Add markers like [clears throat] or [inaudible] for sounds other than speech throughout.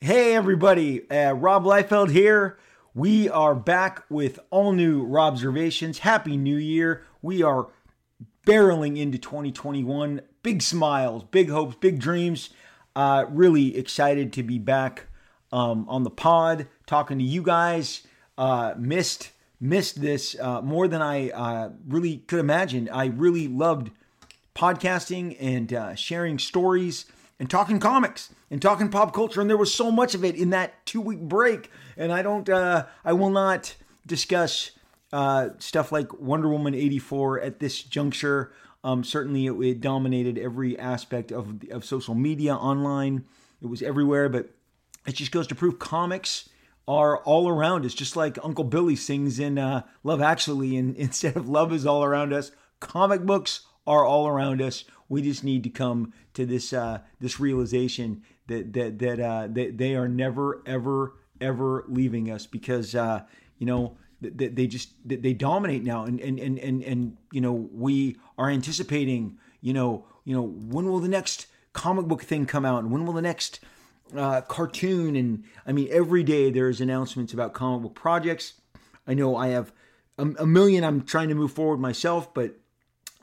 Hey, everybody. Uh, Rob Liefeld here. We are back with all new Robservations. Happy New Year. We are barreling into 2021. Big smiles, big hopes, big dreams. Uh, really excited to be back um, on the pod, talking to you guys. Uh, missed missed this uh, more than I uh, really could imagine. I really loved podcasting and uh, sharing stories and talking comics and talking pop culture, and there was so much of it in that two week break. And I don't, uh, I will not discuss uh, stuff like Wonder Woman eighty four at this juncture. Um, certainly, it, it, dominated every aspect of of social media, online. It was everywhere, but it just goes to prove comics are all around us, just like Uncle Billy sings in uh, Love Actually. And [laughs] instead of love is all around us, comic books are all around us. We just need to come to this uh, this realization that that that uh, that they are never ever ever leaving us because uh, you know they, they just they dominate now. And and and and and you know we are anticipating you know you know when will the next comic book thing come out? And when will the next uh, cartoon? And I mean every day there's announcements about comic book projects. I know I have a, a, million I'm trying to move forward myself, but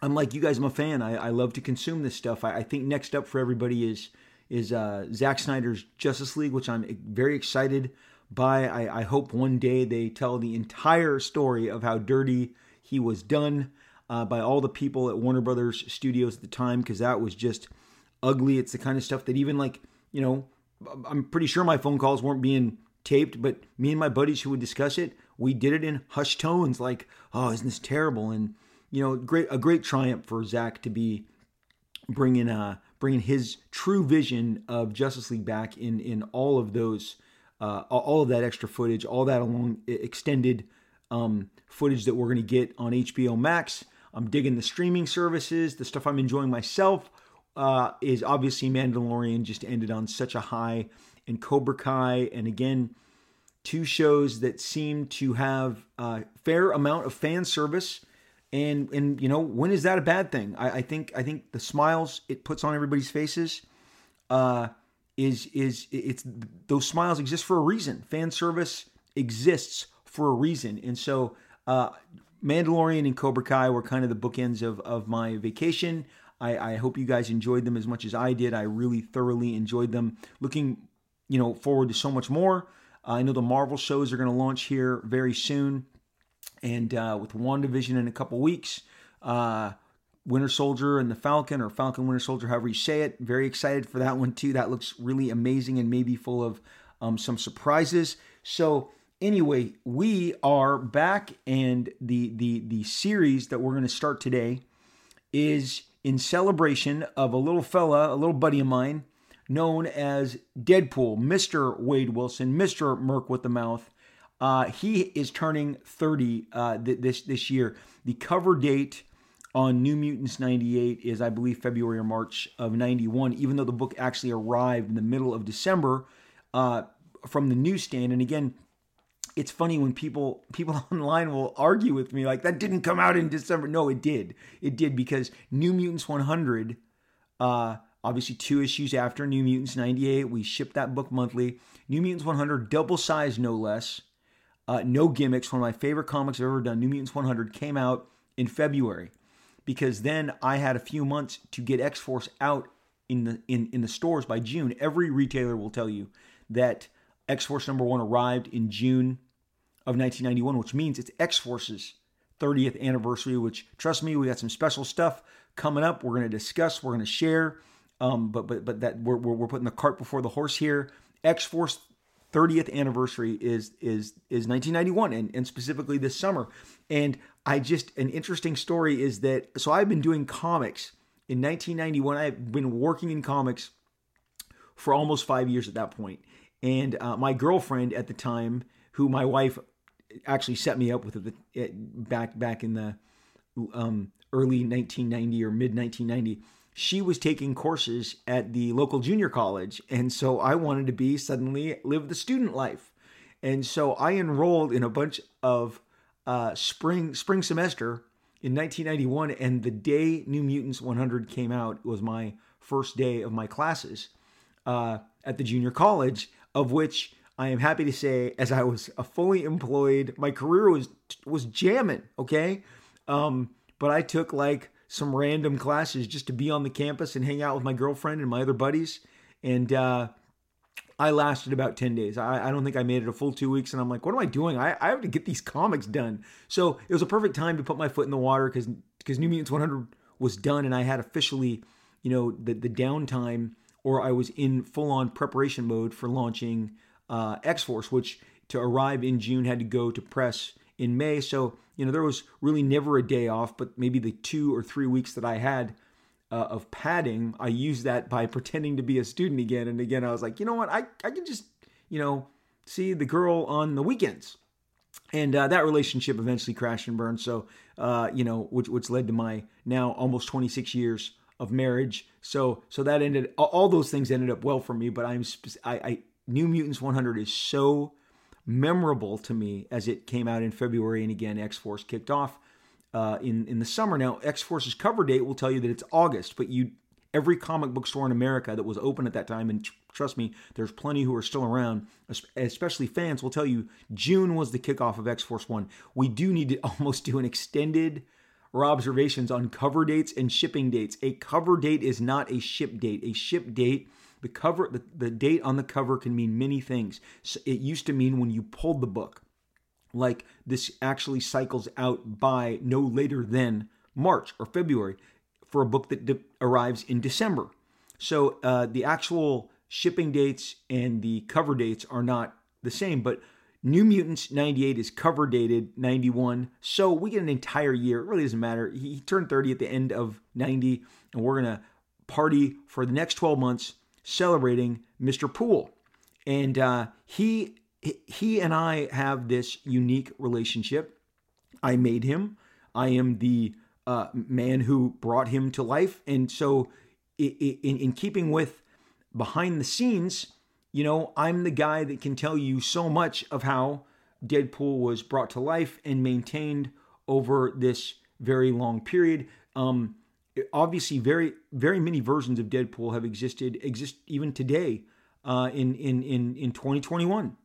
I'm like you guys. I'm a fan. I, I love to consume this stuff. I, I, think next up for everybody is is uh, Zack Snyder's Justice League, which I'm very excited by. I, I hope one day they tell the entire story of how dirty he was done uh, by all the people at Warner Brothers Studios at the time, because that was just ugly. It's the kind of stuff that even like you know I'm pretty sure my phone calls weren't being taped, but me and my buddies who would discuss it, we did it in hushed tones, like, "Oh, isn't this terrible?" And you know, great a great triumph for Zack to be bringing uh bringing his true vision of Justice League back in in all of those uh, all of that extra footage, all that along extended um, footage that we're going to get on HBO Max. I'm digging the streaming services, the stuff I'm enjoying myself uh, is obviously Mandalorian just ended on such a high, and Cobra Kai, and again, two shows that seem to have a fair amount of fan service. And and you know when is that a bad thing? I, I think I think the smiles it puts on everybody's faces uh, is is it's those smiles exist for a reason. Fan service exists for a reason, and so uh, Mandalorian and Cobra Kai were kind of the bookends of of my vacation. I, I hope you guys enjoyed them as much as I did. I really thoroughly enjoyed them. Looking, you know, forward to so much more. Uh, I know the Marvel shows are going to launch here very soon, and uh, with WandaVision in a couple weeks. Uh, Winter Soldier and the Falcon, or Falcon Winter Soldier, however you say it. Very excited for that one too. That looks really amazing and maybe full of um, some surprises. So anyway, we are back, and the the the series that we're going to start today is in celebration of a little fella, a little buddy of mine, known as Deadpool, Mr. Wade Wilson, Mr. Merc with the Mouth. Uh, he is turning 30 uh, th- this this year. The cover date on New Mutants 98 is, I believe, February or March of 91, even though the book actually arrived in the middle of December uh, from the newsstand. And again, it's funny when people people [laughs] online will argue with me like that didn't come out in December. No, it did. It did because New Mutants 100, uh, obviously two issues after New Mutants 98, we shipped that book monthly. New Mutants 100, double size no less, uh, no gimmicks. One of my favorite comics I've ever done. New Mutants 100 came out in February because then I had a few months to get X Force out in the in in the stores by June. Every retailer will tell you that X Force number one arrived in June of 1991, which means it's X Force's 30th anniversary. Which, trust me, we got some special stuff coming up. We're going to discuss. We're going to share. Um, but but but that we're, we're putting the cart before the horse here. X Force 30th anniversary is is is 1991 and, and specifically this summer. And I just an interesting story is that so I've been doing comics in 1991. I've been working in comics for almost five years at that. And uh, my girlfriend at the time, who my wife actually set me up with it, it back back in the um, early 1990 or mid 1990 she was taking courses at the local junior college and so i wanted to be suddenly live the student life and so i enrolled in a bunch of uh, spring spring semester in 1991 and the day new mutants 100 came out was my first day of my classes uh, at the junior college of which I am happy to say, as I was a fully employed, my career was was jamming. Okay, um, but I took like some random classes just to be on the campus and hang out with my girlfriend and my other buddies, and uh, I lasted about 10 days. I, I, don't think I made it a full two weeks. And I'm like, what am I doing? I, I have to get these comics done. So it was a perfect time to put my foot in the water because because New Mutants 100 was done and I had officially, you know, the, the downtime or I was in full on preparation mode for launching uh, X Force, which to arrive in June had to go to press in May. So, you know, there was really never a day off, but maybe the two or three weeks that I had uh, of padding, I used that by [laughs] pretending to be a student again. And again, I was like, you know what? I, I can just, you know, see the girl on the weekends. And uh, that relationship eventually crashed and burned. So, uh, you know, which, which led to my now almost 26 years of marriage. So, so that ended, all those things ended up well for me. But I'm, I, I New Mutants 100 is so memorable to me as it came out in February. And again, X Force kicked off uh, in in the summer. Now, X Force's cover date will tell you that it's August, but you every comic book store in America that was open at that time, and trust me, there's plenty who are still around, especially fans, will tell you June was the kickoff of X Force One. We do need to [laughs] almost do an extended observations on cover dates and shipping dates. A cover date is not a ship date. A ship date, the cover, the, the date on the cover can mean many things. So it used to mean when you pulled the book like this actually cycles out by no later than March or February for a book that de- arrives in December. So uh, the actual shipping dates and the cover dates are not the same, but New Mutants 98 is cover dated 91. So we get an entire year. It really doesn't matter. He, he turned 30 at the end of 90, and we're going to party for the next 12 months celebrating Mr. Poole. And uh, he he and I have this unique relationship. I made him. I am the uh, man who brought him to life, and so in, in keeping with behind the scenes, you know, I'm the guy that can tell you so much of how Deadpool was brought to life and maintained over this very long period. Um, obviously, very very many versions of Deadpool have existed exist even today uh, in in in in 2021.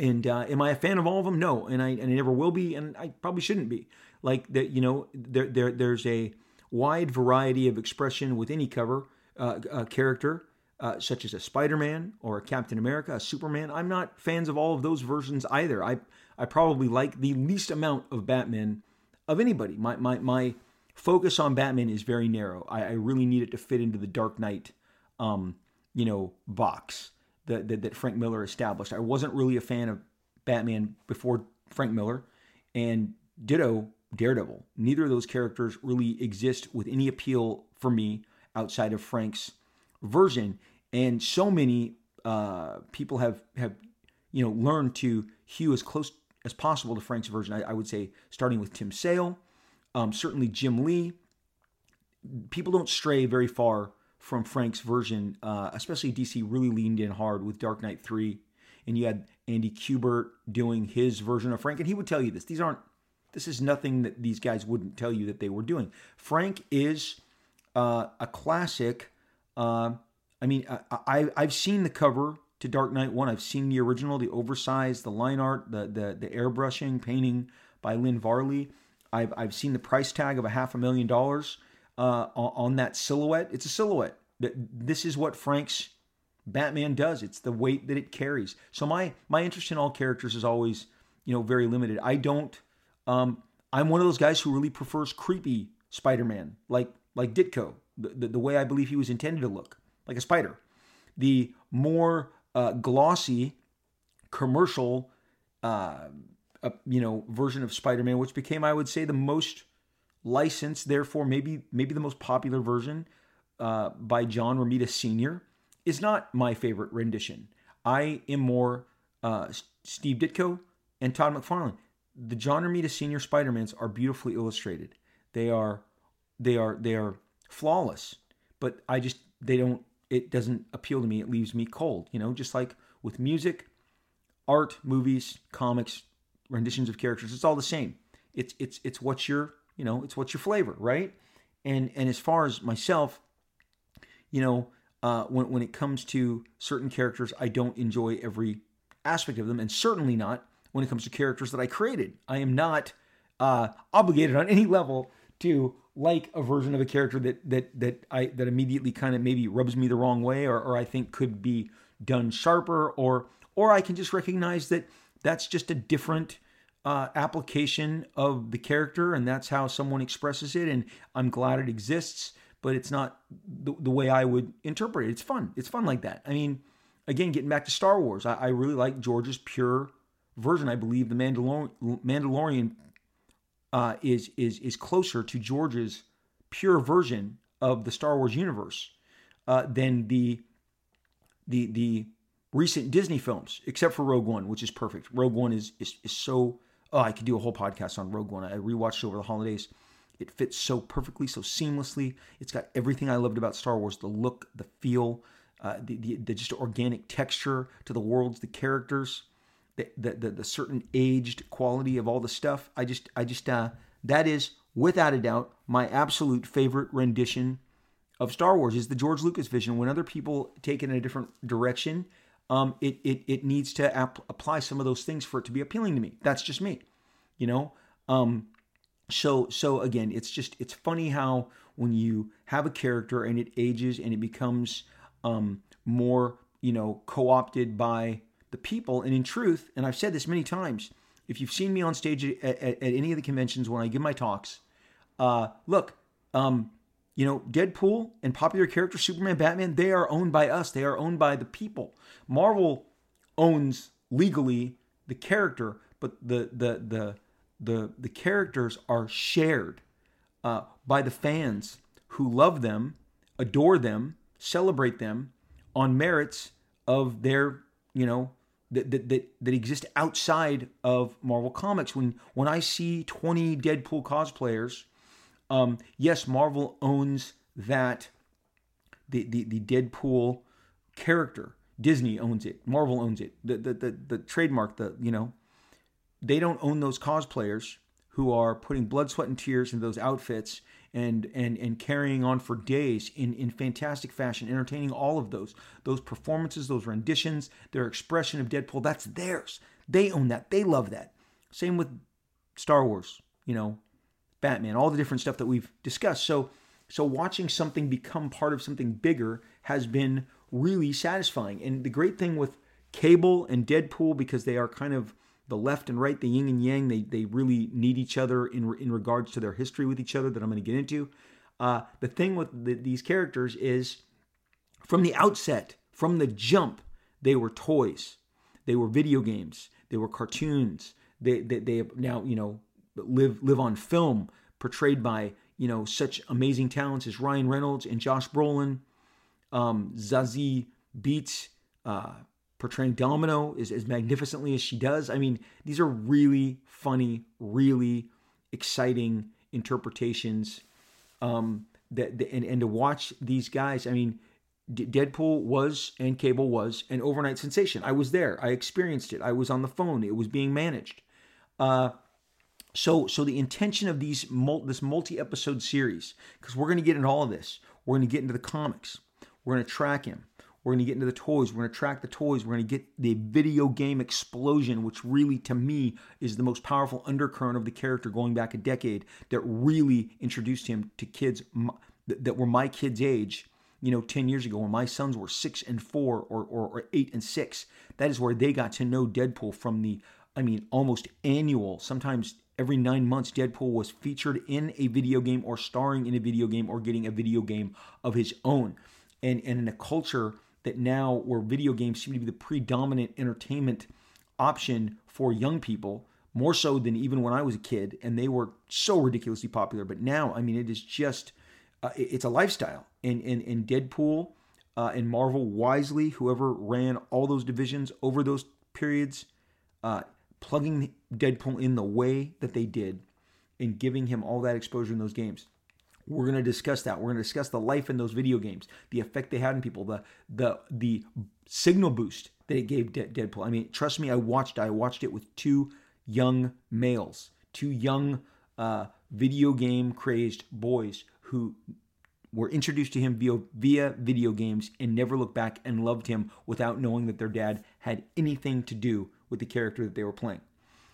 And uh, am I a fan of all of them? No, and I and I never will be, and I probably shouldn't be. Like that, you know, there there there's a wide variety of expression with any cover uh, uh, character, uh, such as a Spider-Man or a Captain America, a Superman. I'm not fans of all of those versions either. I I probably like the least amount of Batman of anybody. My my my focus on Batman is very narrow. I, I really need it to fit into the Dark Knight, um, you know, box that, that, that Frank Miller established. I wasn't really a fan of Batman before Frank Miller, and ditto Daredevil. Neither of those characters really exist with any appeal for me outside of Frank's version. And so many uh, people have have you know learned to hew as close as possible to Frank's version. I, I would say starting with Tim Sale, um, certainly Jim Lee. People don't stray very far from Frank's version, uh, especially DC really leaned in hard with Dark Knight 3. And you had Andy Kubert doing his version of Frank. And he would tell you this. These aren't, this is nothing that these guys wouldn't tell you that they were doing. Frank is uh, a classic. Uh, I mean, I, I, have seen the cover to Dark Knight 1. I've seen the original, the oversized, the line art, the, the, the airbrushing, painting by Lynn Varley. I've, I've seen the price tag of a half a million dollars uh, on that silhouette. It's a silhouette. This is what Frank's Batman does. It's the weight that it carries. So my my interest in all characters is always you know very limited. I don't. Um, I'm one of those guys who really prefers creepy Spider-Man, like like Ditko, the, the, the way I believe he was intended to look, like a spider. The more uh, glossy commercial, uh, uh, you know, version of Spider-Man, which became, I would say, the most licensed, therefore maybe maybe the most popular version uh, by John Romita Sr. is not my favorite rendition. I am more uh, Steve Ditko and Todd McFarlane. The John Romita Sr. Spider-Mans are beautifully illustrated. They are they are they are flawless, but I just they don't it doesn't appeal to me. It leaves me cold, you know, just like with music, art, movies, comics, renditions of characters, it's all the same. It's it's it's what's your you know, it's what's your flavor, right? And and as far as myself, you know, uh, when when it comes to certain characters, I don't enjoy every aspect of them, and certainly not when it comes to characters that I created. I am not uh, obligated on any level to like a version of a character that that that I that immediately kind of maybe rubs me the wrong way, or, or I think could be done sharper, or or I can just recognize that that's just a different uh, application of the character, and that's how someone expresses it, and I'm glad it exists. But it's not the, the way I would interpret it. It's fun. It's fun like that. I mean, again, getting back to Star Wars, I, I really like George's pure version. I believe the Mandalor- Mandalorian uh, is is is closer to George's pure version of the Star Wars universe uh, than the the the recent Disney films, except for Rogue One, which is perfect. Rogue One is is, is so. Oh, I could do a whole podcast on Rogue One. I rewatched it over the holidays. It fits so perfectly, so seamlessly. It's got everything I loved about Star Wars: the look, the feel, uh, the, the, the just organic texture to the worlds, the characters the, the, the, certain aged quality of all the stuff. I just, I just, uh, that is without a doubt my absolute favorite rendition of Star Wars is the George Lucas vision. When other people take it in a different direction, um, it, it, it needs to ap- apply some of those things for it to be appealing to me. That's just me, you know? Um, so, so again, it's just, it's funny how when you have a character and it ages and it becomes, um, more, you know, co-opted by the people. And in truth, and I've said this many times, if you've seen me on stage at, at, at any of the conventions when I give my talks, uh, look, um, you know, Deadpool and popular characters, Superman, Batman, they are owned by us. They are owned by the people. Marvel owns legally the character, but the the the the the characters are shared uh, by the fans who love them, adore them, celebrate them on merits of their you know that, that, that, that exist outside of Marvel Comics. When when I see 20 Deadpool cosplayers, um, yes, Marvel owns that the, the, the Deadpool character. Disney owns it. Marvel owns it. The, the, the, the trademark, the, you know, they don't own those cosplayers who are putting blood, sweat, and tears into those outfits and and and carrying on for days in in fantastic fashion, entertaining all of those those performances, those renditions, their expression of Deadpool. That's theirs. They own that. They love that. Same with Star Wars. You know, Batman, all the different stuff that we've discussed. So so watching something become part of something bigger has been really satisfying. And the great thing with Cable and Deadpool because they are kind of the left and right, the yin and yang, they, they really need each other in, in regards to their history with each other that I'm going to get into. Uh, the thing with the, these characters is from the outset, from the jump, they were toys, they were video games, they were cartoons. They, they, they now, you know, live, live on film portrayed by, you know, such amazing talents as Ryan Reynolds and Josh Brolin, um, Zazie Beetz, uh, portraying Domino as, as magnificently as she does. I mean, these are really funny, really exciting interpretations. Um, that, and, and to watch these guys, I mean, Deadpool was and Cable was an overnight sensation. I was there. I experienced it. I was on the phone. It was being managed. Uh, so, so the intention of these this multi-episode series, because we're going to get into all of this. We're going to get into the comics. We're going to track him. We're going to get into the toys. We're going to track the toys. We're going to get the video game explosion, which really, to me, is the most powerful undercurrent of the character going back a decade that really introduced him to kids that were my kids' age, you know, 10 years ago when my sons were six and four or, or, or eight and six. That is where they got to know Deadpool from the, I mean, almost annual, sometimes every nine months, Deadpool was featured in a video game or starring in a video game or getting a video game of his own. And, and in a culture that now where video games seem to be the predominant entertainment option for young people more so than even when I was a kid and they were so ridiculously popular but now I mean it is just uh, it's a lifestyle and and, and Deadpool uh, and Marvel wisely whoever ran all those divisions over those periods uh, plugging Deadpool in the way that they did and giving him all that exposure in those games we're going to discuss that. We're going to discuss the life in those video games, the effect they had on people, the the the signal boost that it gave De- Deadpool. I mean, trust me, I watched. I watched it with two young males, two young uh, video game crazed boys who were introduced to him via, via video games and never looked back and loved him without knowing that their dad had anything to do with the character that they were playing.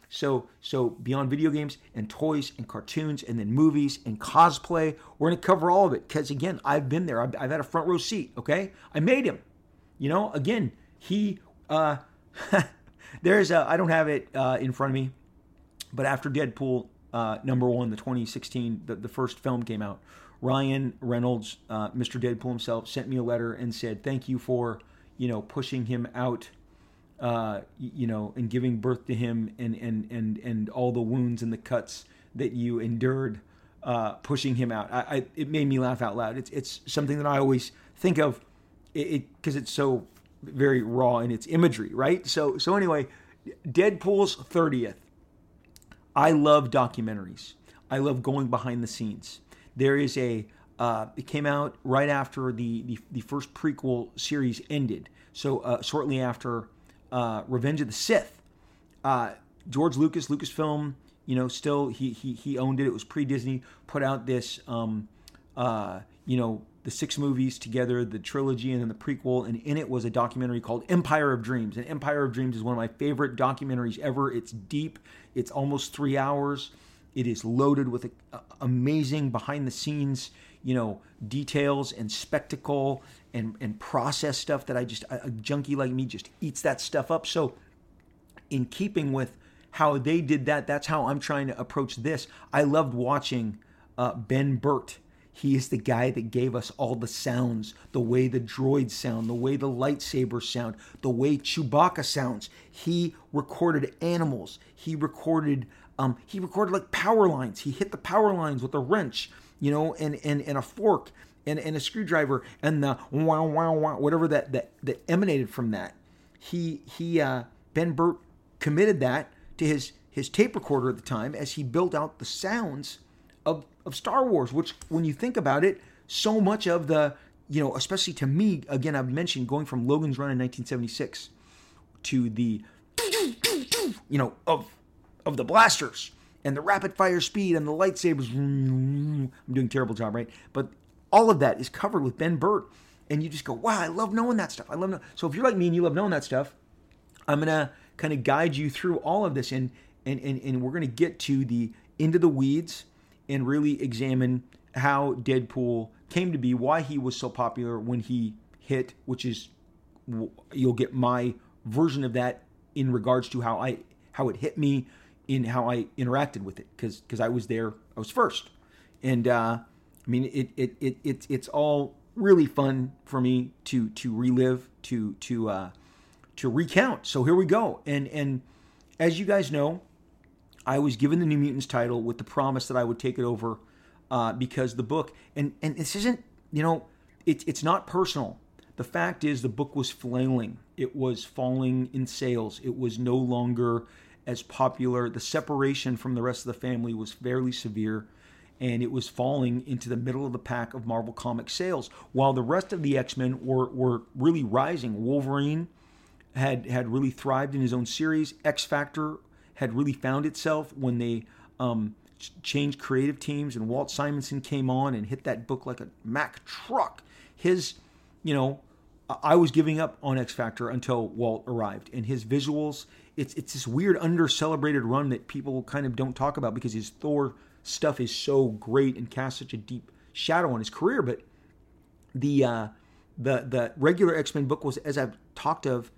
So, so beyond video games and toys and cartoons and then movies and cosplay, we're going to cover all of it because again, I've been there. I've, I've, had a front row seat. Okay, I made him. You know, again, he. Uh, [laughs] there's a. I don't have it uh, in front of me, but after Deadpool uh, number one, the 2016, the, the first film came out. Ryan Reynolds, uh, Mr. Deadpool himself, sent me a letter and said, "Thank you for, you know, pushing him out, uh, you know, and giving birth to him, and and and and all the wounds and the cuts that you endured, uh, pushing him out." I, I, it made me laugh out loud. It's it's something that I always think of, it because it, it's so very raw in its imagery, right? So so anyway, Deadpool's thirtieth. I love documentaries. I love going behind the scenes. There is a uh, it came out right after the, the, the first prequel series ended. So uh, shortly after uh, Revenge of the Sith, uh, George Lucas, Lucasfilm, you know, still he he he owned it. It was pre Disney. Put out this, um, uh, you know, the six movies together, the trilogy, and then the prequel. And in it was a documentary called Empire of Dreams. And Empire of Dreams is one of my favorite documentaries ever. It's deep. It's almost three hours. It is loaded with amazing behind the scenes, you know, details and spectacle and and process stuff that I just a junkie like me just eats that stuff up. So, in keeping with how they did that, that's how I'm trying to approach this. I loved watching uh, Ben Burtt. He is the guy that gave us all the sounds, the way the droids sound, the way the lightsabers sound, the way Chewbacca sounds. He recorded animals. He recorded um, he recorded like power lines. He hit the power lines with a wrench, you know, and and, and a fork and, and a screwdriver and the wow wow wow whatever that that, that emanated from that. He he uh, Ben Burtt committed that to his his tape recorder at the time as he built out the sounds of of Star Wars. Which when you think about it, so much of the you know, especially to me, again, I've mentioned going from Logan's Run in 1976 to the you know of of the blasters and the rapid fire speed and the lightsabers. I'm doing terrible job, right? But all of that is covered with Ben Burtt. And you just go, wow, I love knowing that stuff. I love So if you're like me and you love knowing that stuff, I'm gonna kind of guide you through all of this and and and, and we're gonna get to the into the weeds and really examine how Deadpool came to be, why he was so popular when he hit, which is you'll get my version of that in regards to how I how it hit me, in how I interacted with it because because I was there, I was first, and uh, I mean it it it it's it's all really fun for me to to relive to to uh, to recount. So here we go, and and as you guys know, I was given the New Mutants title with the promise that I would take it over uh, because the book and and this isn't you know it's it's not personal. The fact is, the book was flailing. It was falling in sales. It was no longer as popular. The separation from the rest of the family was fairly severe, and it was falling into the middle of the pack of Marvel comic sales, while the rest of the X Men were, were really rising. Wolverine had had really thrived in his own series. X Factor had really found itself when they um, changed creative teams, and Walt Simonson came on and hit that book like a Mack truck. His, you know, I was giving up on X Factor until Walt arrived, and his visuals, it's it's this weird under celebrated run that people kind of don't talk about because his Thor stuff is so great and casts such a deep shadow on his career. But the uh, the the regular X Men book was, as I've talked of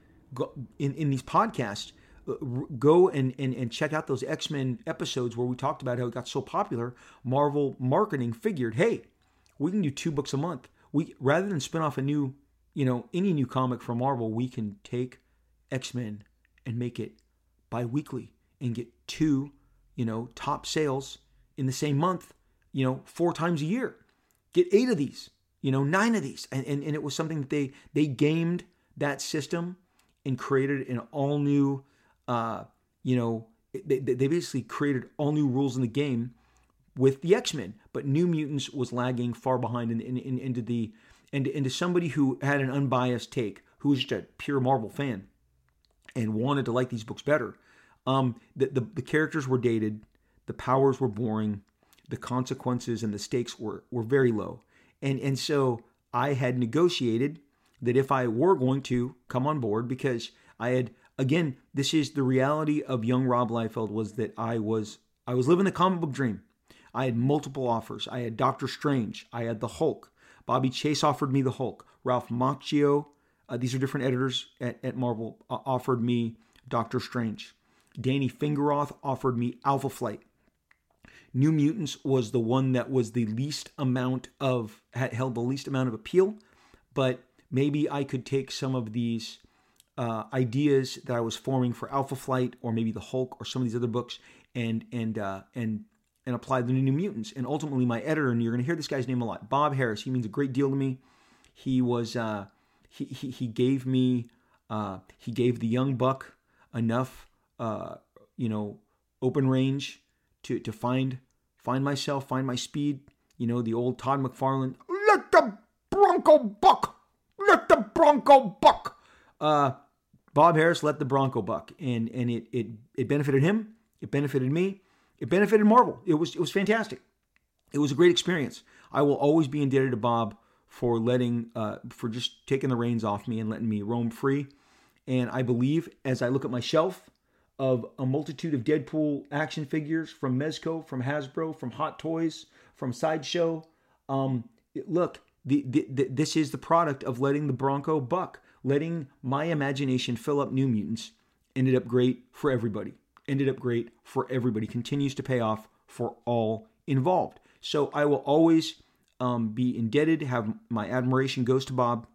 in in these podcasts, uh, go and, and and check out those X Men episodes where we talked about how it got so popular. Marvel marketing figured, hey, we can do two books a month. We rather than spin off a new, you know, any new comic from Marvel, we can take X Men and make it bi-weekly and get two, you know, top sales in the same month, you know, four times a year. Get eight of these, you know, nine of these. And, and, and it was something that they they gamed that system and created an all new uh, you know, they, they basically created all new rules in the game with the X-Men, but New Mutants was lagging far behind in, in, in, into the into, into somebody who had an unbiased take, who was just a pure Marvel fan and wanted to like these books better. Um, the, the, the characters were dated, the powers were boring, the consequences and the stakes were, were very low. And and so I had negotiated that if I were going to come on board, because I had again, this is the reality of young Rob Liefeld was that I was I was living the comic book dream. I had multiple offers. I had Doctor Strange. I had the Hulk. Bobbie Chase offered me the Hulk. Ralph Macchio, uh, these are different editors at, at Marvel, uh, offered me Doctor Strange. Danny Fingeroth offered me Alpha Flight. New Mutants was the one that was the least amount of had held the least amount of appeal, but maybe I could take some of these uh, ideas that I was forming for Alpha Flight or maybe the Hulk or some of these other books and and uh, and and apply them to New Mutants. And ultimately, my editor and you're going to hear this guy's name a lot, Bob Harras. He means a great deal to me. He was uh, he, he he gave me uh, he gave the young buck enough uh, you know open range to to find find myself, find my speed. You know, the old Todd McFarlane, let the Bronco buck, let the Bronco buck. Uh, Bob Harras let the Bronco buck, and and it it it benefited him. It benefited me. It benefited Marvel. It was it was fantastic. It was a great experience. I will always be indebted to Bob for letting uh, for just taking the reins off me and letting me roam free. And I believe as I look at my shelf of a multitude of Deadpool action figures from Mezco, from Hasbro, from Hot Toys, from Sideshow. Um, look, the, the, the, this is the product of letting the Bronco buck, letting my imagination fill up New Mutants. Ended up great for everybody. Ended up great for everybody. Continues to pay off for all involved. So I will always um, be indebted. Have my admiration goes to Bob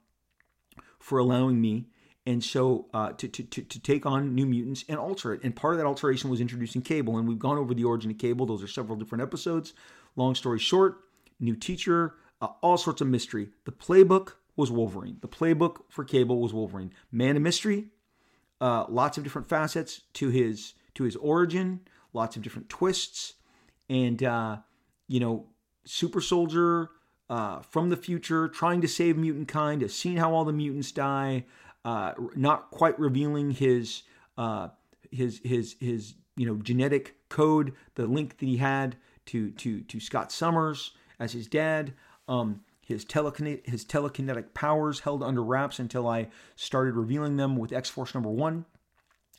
for allowing me and so uh, to, to, to, to, take on New Mutants and alter it. And part of that alteration was introducing Cable, and we've gone over the origin of Cable. Those are several different episodes. Long story short, new teacher, uh, all sorts of mystery. The playbook was Wolverine. The playbook for Cable was Wolverine. Man of mystery, uh, lots of different facets to his to his origin, lots of different twists, and uh, you know, super soldier. Uh, from the future, trying to save mutant kind, has seen how all the mutants die, uh, not quite revealing his uh, his his his you know genetic code, the link that he had to to to Scott Summers as his dad. Um, his telekinetic his telekinetic powers held under wraps until I started revealing them with X Force number one.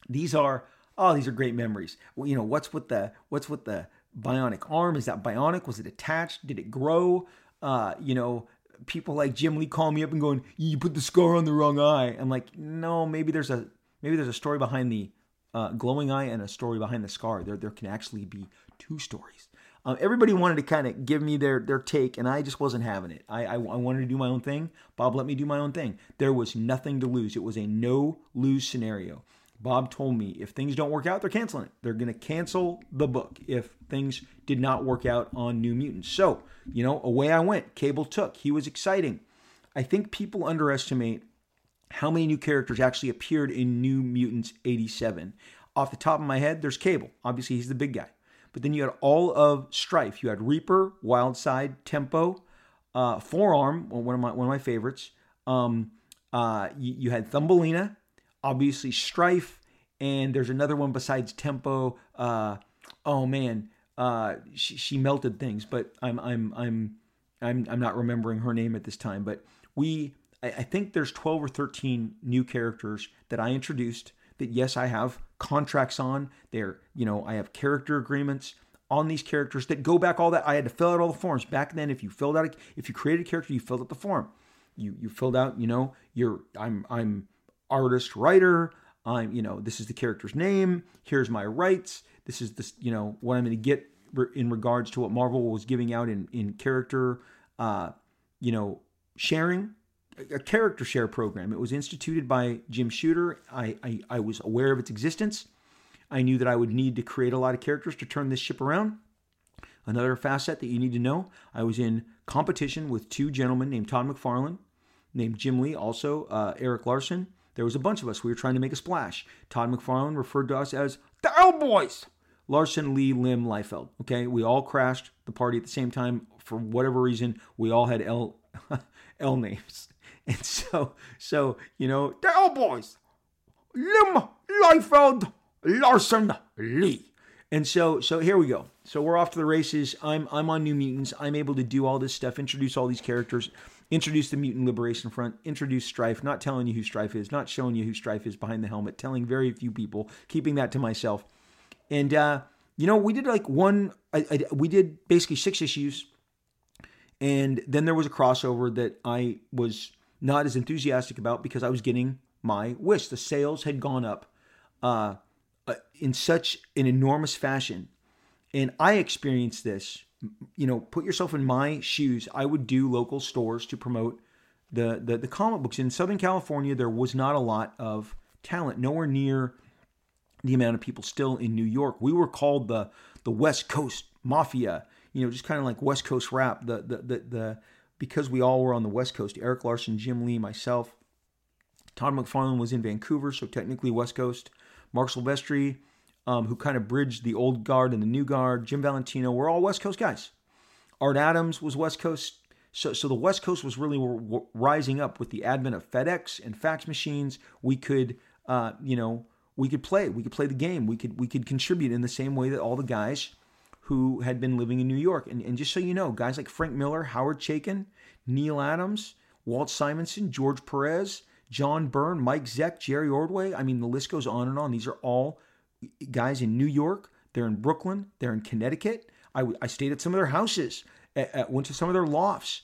These are oh these are great memories. Well, you know what's with the what's with the bionic arm? Is that bionic? Was it attached? Did it grow? Uh, you know, people like Jim Lee call me up and going, "You put the scar on the wrong eye." I'm like, no, maybe there's a maybe there's a story behind the uh, glowing eye and a story behind the scar. There there can actually be two stories. Um, everybody wanted to kind of give me their their take, and I just wasn't having it. I, I, I wanted to do my own thing. Bob let me do my own thing. There was nothing to lose. It was a no lose scenario. Bob told me if things don't work out, they're canceling it. They're going to cancel the book if things did not work out on New Mutants. So, you know, away I went. Cable took. He was exciting. I think people underestimate how many new characters actually appeared in New Mutants 87. Off the top of my head, there's Cable. Obviously, he's the big guy. But then you had all of Strife. You had Reaper, Wildside, Tempo, uh, Forearm, one of my one of my favorites. Um, uh, you, you had Thumbelina, obviously Strife, and there's another one besides Tempo. Uh, oh man, uh, she, she melted things, but I'm I'm I'm I'm I'm not remembering her name at this time. But we, I, I think there's 12 or 13 new characters that I introduced. That yes, I have contracts on. They're you know I have character agreements on these characters that go back all that. I had to fill out all the forms back then. If you filled out, a, if you created a character, you filled out the form. You you filled out, you know, you're I'm I'm artist writer. I'm you know this is the character's name. Here's my rights. This is this you know what i'm going to get in regards to what marvel was giving out in in character uh you know sharing a character share program. It was instituted by jim shooter. I, I i was aware of its existence. I knew that i would need to create a lot of characters to turn this ship around. Another facet that you need to know i was in competition with two gentlemen named todd mcfarlane named jim lee also uh, erik larsen there was a bunch of us. We were trying to make a splash. Todd McFarlane referred to us as the L Boys. Larsen, Lee, Lim, Liefeld. Okay, we all crashed the party at the same time for whatever reason. We all had L [laughs] L names, [laughs] and so so you know the L Boys, Lim, Liefeld, Larsen, Lee, And so so here we go. So we're off to the races. I'm I'm on New Mutants. I'm able to do all this stuff, introduce all these characters, introduce the Mutant Liberation Front, introduce Strife, not telling you who Strife is, not showing you who Strife is behind the helmet, telling very few people, keeping that to myself. And uh, you know, we did like one. I, I, we did basically six issues, and then there was a crossover that I was not as enthusiastic about because I was getting my wish. The sales had gone up uh, uh, in such an enormous fashion, and I experienced this. You know, put yourself in my shoes. I would do local stores to promote the, the the comic books in Southern California. There was not a lot of talent, nowhere near the amount of people still in New York. We were called the the West Coast Mafia. You know, just kind of like West Coast rap. The the the, the because we all were on the West Coast. Erik Larsen, Jim Lee, myself. Todd McFarlane was in Vancouver, so technically West Coast. Marc Silvestri, um, who kind of bridged the old guard and the new guard. Jim Valentino, we're all West Coast guys. Art Adams was West Coast. So, so the West Coast was really rising up with the advent of FedEx and fax machines. We could, uh, you know, we could play. We could play the game. We could we could contribute in the same way that all the guys who had been living in New York. And, and just so you know, guys like Frank Miller, Howard Chaykin, Neal Adams, Walt Simonson, George Perez, John Byrne, Mike Zeck, Jerry Ordway. I mean, the list goes on and on. These are all guys in New York. They're in Brooklyn. They're in Connecticut. I, I stayed at some of their houses. At, at, went to some of their lofts.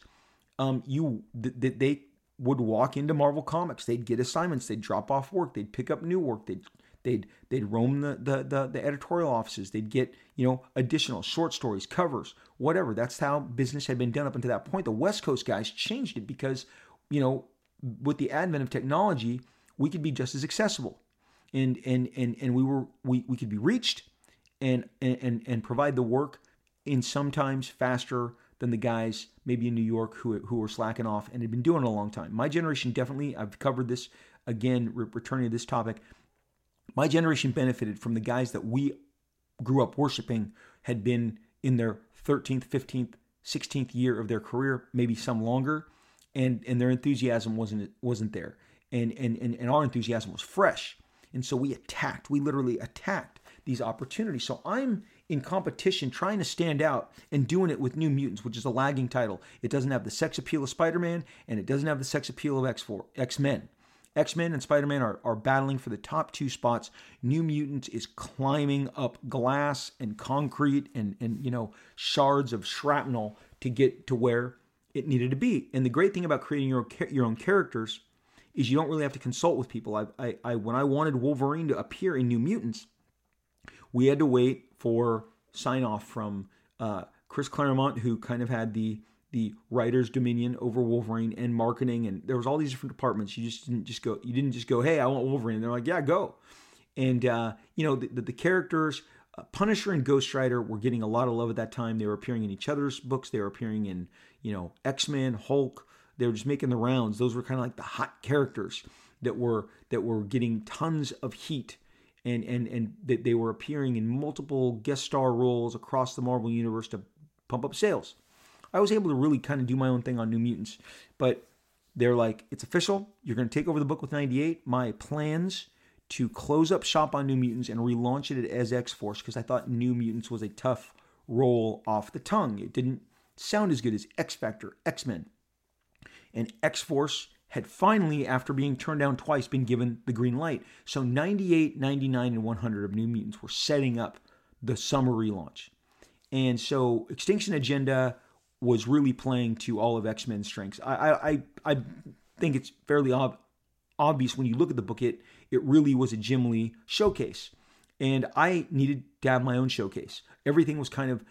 Um, you th- they would walk into Marvel Comics. They'd get assignments. They'd drop off work. They'd pick up new work. They'd they'd they'd roam the, the the, the editorial offices. They'd get you know additional short stories, covers, whatever. That's how business had been done up until that point. The West Coast guys changed it because you know with the advent of technology, we could be just as accessible, and and and and we were we we could be reached, and and and provide the work in sometimes faster than the guys maybe in New York who, who were slacking off and had been doing it a long time. My generation definitely, I've covered this again, re- returning to this topic. My generation benefited from the guys that we grew up worshiping had been in their 13th, 15th, 16th year of their career, maybe some longer, and and their enthusiasm wasn't wasn't there. And and and, and our enthusiasm was fresh. And so we attacked, we literally attacked these opportunities. So I'm in competition trying to stand out and doing it with New Mutants, which is a lagging title. It doesn't have the sex appeal of Spider Man and it doesn't have the sex appeal of X4, X Men. X Men and Spider Man are, are battling for the top two spots. New Mutants is climbing up glass and concrete and, and you know shards of shrapnel to get to where it needed to be. And the great thing about creating your your own characters is you don't really have to consult with people. I, I, I when I wanted Wolverine to appear in New Mutants, we had to wait for sign off from uh, Chris Claremont, who kind of had the the writers' dominion over Wolverine and marketing, and there was all these different departments. You just didn't just go. You didn't just go, "Hey, I want Wolverine." And they're like, "Yeah, go." And uh, you know the, the, the characters, uh, Punisher and Ghost Rider, were getting a lot of love at that time. They were appearing in each other's books. They were appearing in you know X Men, Hulk. They were just making the rounds. Those were kind of like the hot characters that were that were getting tons of heat and and and that they were appearing in multiple guest star roles across the Marvel universe to pump up sales. I was able to really kind of do my own thing on New Mutants, but they're like, it's official. You're going to take over the book with 98. My plans to close up shop on New Mutants and relaunch it as X Force because I thought New Mutants was a tough roll off the tongue. It didn't sound as good as X Factor, X Men. And X Force had finally, after being turned down twice, been given the green light. So 98, 99, and 100 of New Mutants were setting up the summer relaunch. And so Extinction Agenda was really playing to all of X Men's strengths. I, I, I think it's fairly ob- obvious when you look at the book, it, it really was a Jim Lee showcase. And I needed to have my own showcase. Everything was kind of,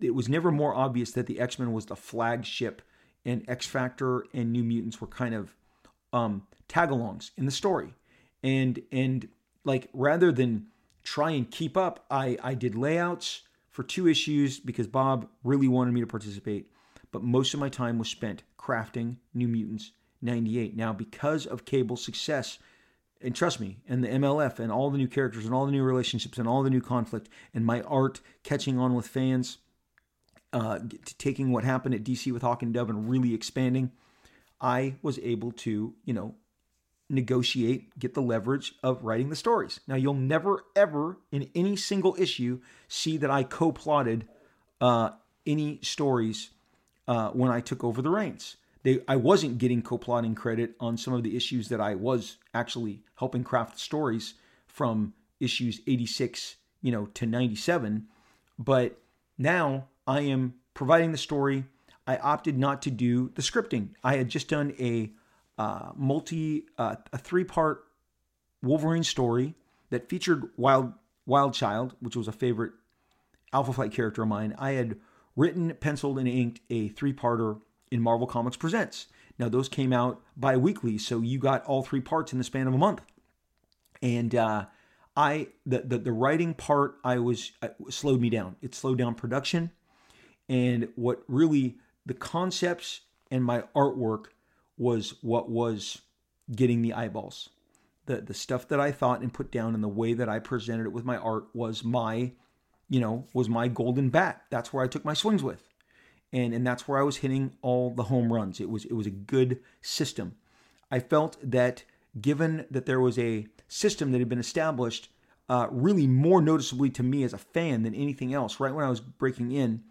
it was never more obvious that the X Men was the flagship and X Factor and New Mutants were kind of um, tag-alongs in the story, and and like rather than try and keep up, I I did layouts for two issues because Bob really wanted me to participate, but most of my time was spent crafting New Mutants 98. Now because of Cable's success. And trust me, and the MLF and all the new characters and all the new relationships and all the new conflict and my art catching on with fans, uh, taking what happened at DC with Hawk and Dove and really expanding, I was able to, you know, negotiate, get the leverage of writing the stories. Now, you'll never, ever in any single issue see that I co plotted uh, any stories uh, when I took over the reins. They, I wasn't getting co plotting credit on some of the issues that I was actually helping craft stories from issues 86 you know to 97 but now i am providing the story. I opted not to do the scripting. I had just done a uh, multi uh, a three part wolverine story that featured wild wild child which was a favorite alpha flight character of mine. I had written penciled and inked a three parter in marvel comics presents. Now those came out bi-weekly so you got all three parts in the span of a month. And uh, I the, the the writing part I was uh, slowed me down. It slowed down production, and what really the concepts and my artwork was what was getting the eyeballs. The the stuff that I thought and put down and the way that I presented it with my art was my, you know, was my golden bat. That's where I took my swings with. And and that's where I was hitting all the home runs. It was it was a good system. I felt that given that there was a system that had been established uh, really more noticeably to me as a fan than anything else. Right when I was breaking in,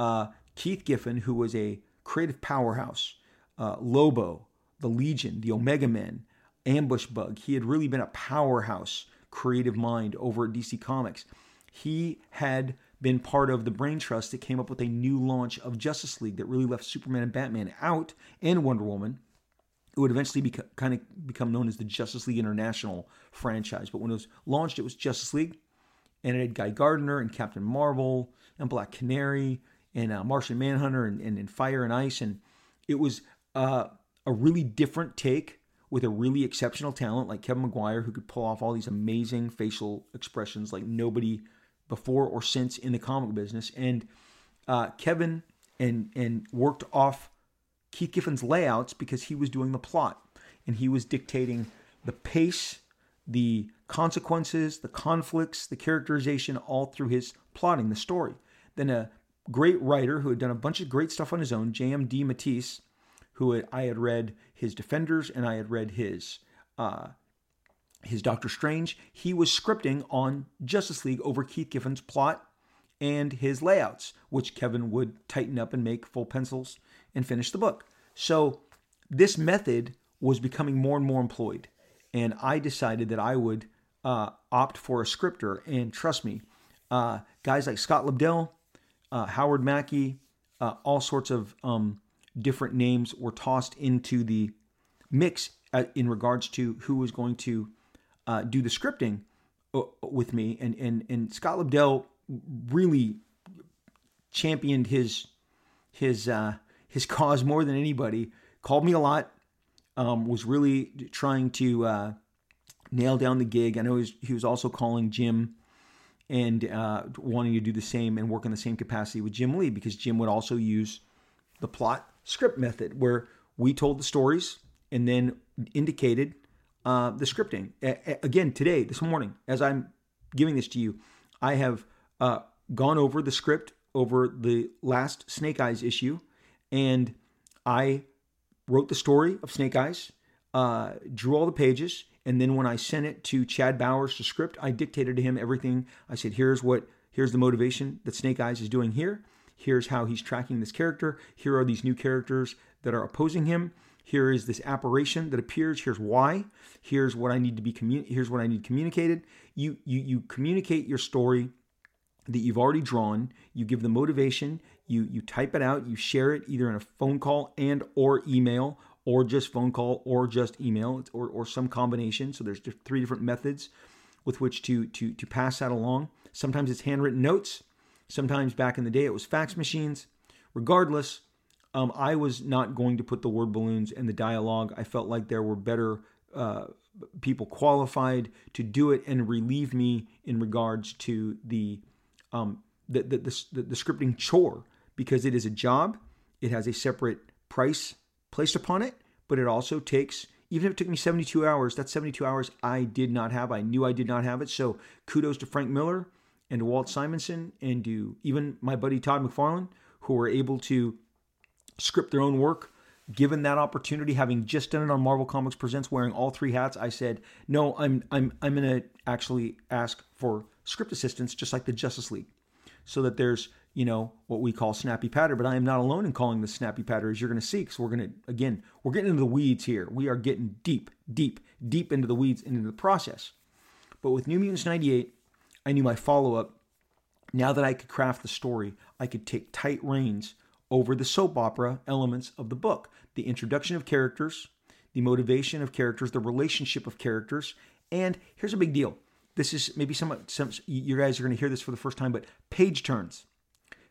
uh, Keith Giffen, who was a creative powerhouse, uh, Lobo, the Legion, the Omega Men, Ambush Bug, he had really been a powerhouse creative mind over at DC Comics. He had been part of the brain trust that came up with a new launch of Justice League that really left Superman and Batman out and Wonder Woman it would eventually kind of become known as the Justice League International franchise. But when it was launched, it was Justice League, and it had Guy Gardner and Captain Marvel and Black Canary and uh, Martian Manhunter and, and, and, Fire and Ice, and it was uh, a really different take with a really exceptional talent like Kevin Maguire, who could pull off all these amazing facial expressions like nobody before or since in the comic business. And uh, Kevin and and worked off Keith Giffen's layouts because he was doing the plot and he was dictating the pace, the consequences, the conflicts, the characterization, all through his plotting the story. Then a great writer who had done a bunch of great stuff on his own, J.M. DeMatteis, who I had read his Defenders and I had read his uh, his Doctor Strange. He was scripting on Justice League over Keith Giffen's plot and his layouts, which Kevin would tighten up and make full pencils and finish the book. So this method was becoming more and more employed. And I decided that I would uh, opt for a scripter. And trust me, uh, guys like Scott Lobdell, uh, Howard Mackie, uh, all sorts of um, different names were tossed into the mix uh, in regards to who was going to uh, do the scripting with me. And, and, and Scott Lobdell really championed his his uh, his [laughs] cause more than anybody. Called me a lot. Um, was really trying to uh, nail down the gig. I know he was, he was also calling Jim and uh, wanting to do the same and work in the same capacity with Jim Lee because Jim would also use the plot script method where we told the stories and then indicated uh, the scripting. A- again, today, this morning, as I'm giving this to you, I have uh, gone over the script over the last Snake Eyes issue and I wrote the story of Snake Eyes, uh, drew all the pages, and then when I sent it to Chad Bowers to script, I dictated to him everything. I said, "Here's what, here's the motivation that Snake Eyes is doing here. Here's how he's tracking this character. Here are these new characters that are opposing him. Here is this apparition that appears. Here's why. Here's what I need to be commun- Here's what I need communicated. You you you communicate your story that you've already drawn. You give the motivation you you type it out you share it either in a phone call and or email or just phone call or just email or, or some combination. So there's three different methods with which to to to pass that along. Sometimes it's handwritten notes. Sometimes back in the day it was fax machines. Regardless um, i was not going to put the word balloons in the dialogue. I felt like there were better uh, people qualified to do it and relieve me in regards to the um, the, the, the, the scripting chore because it is a job. It has a separate price placed upon it, but it also takes, even if it took me 72 hours, that's 72 hours I did not have. I knew I did not have it. So kudos to Frank Miller and to Walt Simonson and to even my buddy Todd McFarlane, who were able to script their own work given that opportunity, having just done it on Marvel Comics Presents, wearing all three hats, I said, no, I'm I'm I'm gonna actually ask for script assistance, just like the Justice League, so that there's you know what we call snappy patter. But I am not alone in calling this snappy patter, as you're gonna see, because we're gonna again we're getting into the weeds here. We are getting deep, deep, deep into the weeds and into the process. But with New Mutants '98, I knew my follow up. Now that I could craft the story, I could take tight reins over the soap opera elements of the book the introduction of characters, the motivation of characters, the relationship of characters. And here's a big deal. This is maybe some you guys are going to hear this for the first time, but page turns.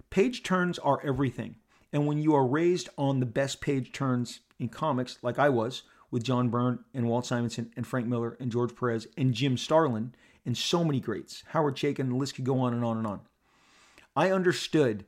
Page turns are everything. And when you are raised on the best page turns in comics, like I was with John Byrne and Walt Simonson and Frank Miller and George Perez and Jim Starlin and so many greats, Howard Chaykin, the list could go on and on and on. I understood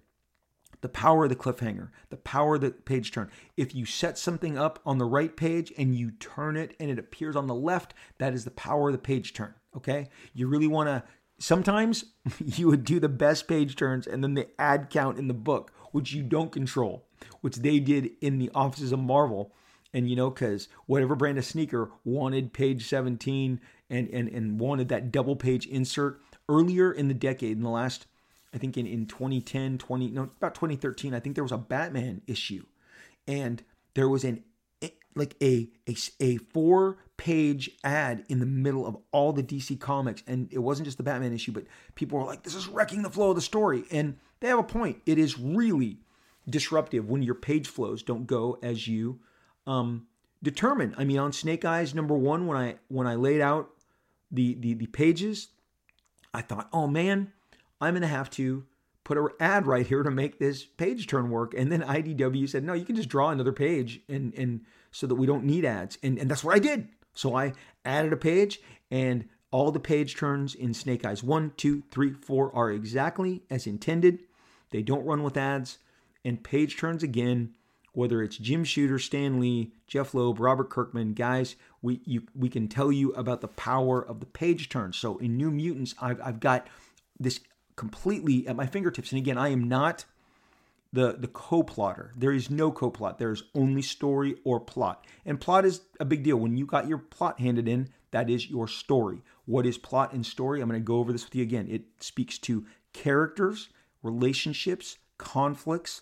the power of the cliffhanger, the power of the page turn. If you set something up on the right page and you turn it and it appears on the left, that is the power of the page turn. Okay. You really want to, sometimes [laughs] you would do the best page turns and then the ad count in the book, which you don't control, which they did in the offices of Marvel. And you know, because whatever brand of sneaker wanted page 17 and, and, and wanted that double page insert earlier in the decade, in the last I think in, in 2010, 20, no, about 2013, I think there was a Batman issue. And there was an like a a, a four page ad in the middle of all the DC comics and it wasn't just the Batman issue but people were like this is wrecking the flow of the story and they have a point. It is really disruptive when your page flows don't go as you um, determine I mean on Snake Eyes number 1 when I when I laid out the the the pages I thought oh man I'm to have to put an ad right here to make this page turn work. And then IDW said, no, you can just draw another page and, and so that we don't need ads. And, and that's what I did. So I added a page and all the page turns in Snake Eyes 1, 2, 3, 4 are exactly as intended. They don't run with ads. And page turns again, whether it's Jim Shooter, Stan Lee, Jeph Loeb, Robert Kirkman, guys, we you, we can tell you about the power of the page turn. So in New Mutants, I've, I've got this completely at my fingertips. And again, I am not the the co-plotter. There is no co-plot. There is only story or plot. And plot is a big deal. When you got your plot handed in, that is your story. What is plot and story? I'm going to go over this with you again. It speaks to characters, relationships, conflicts,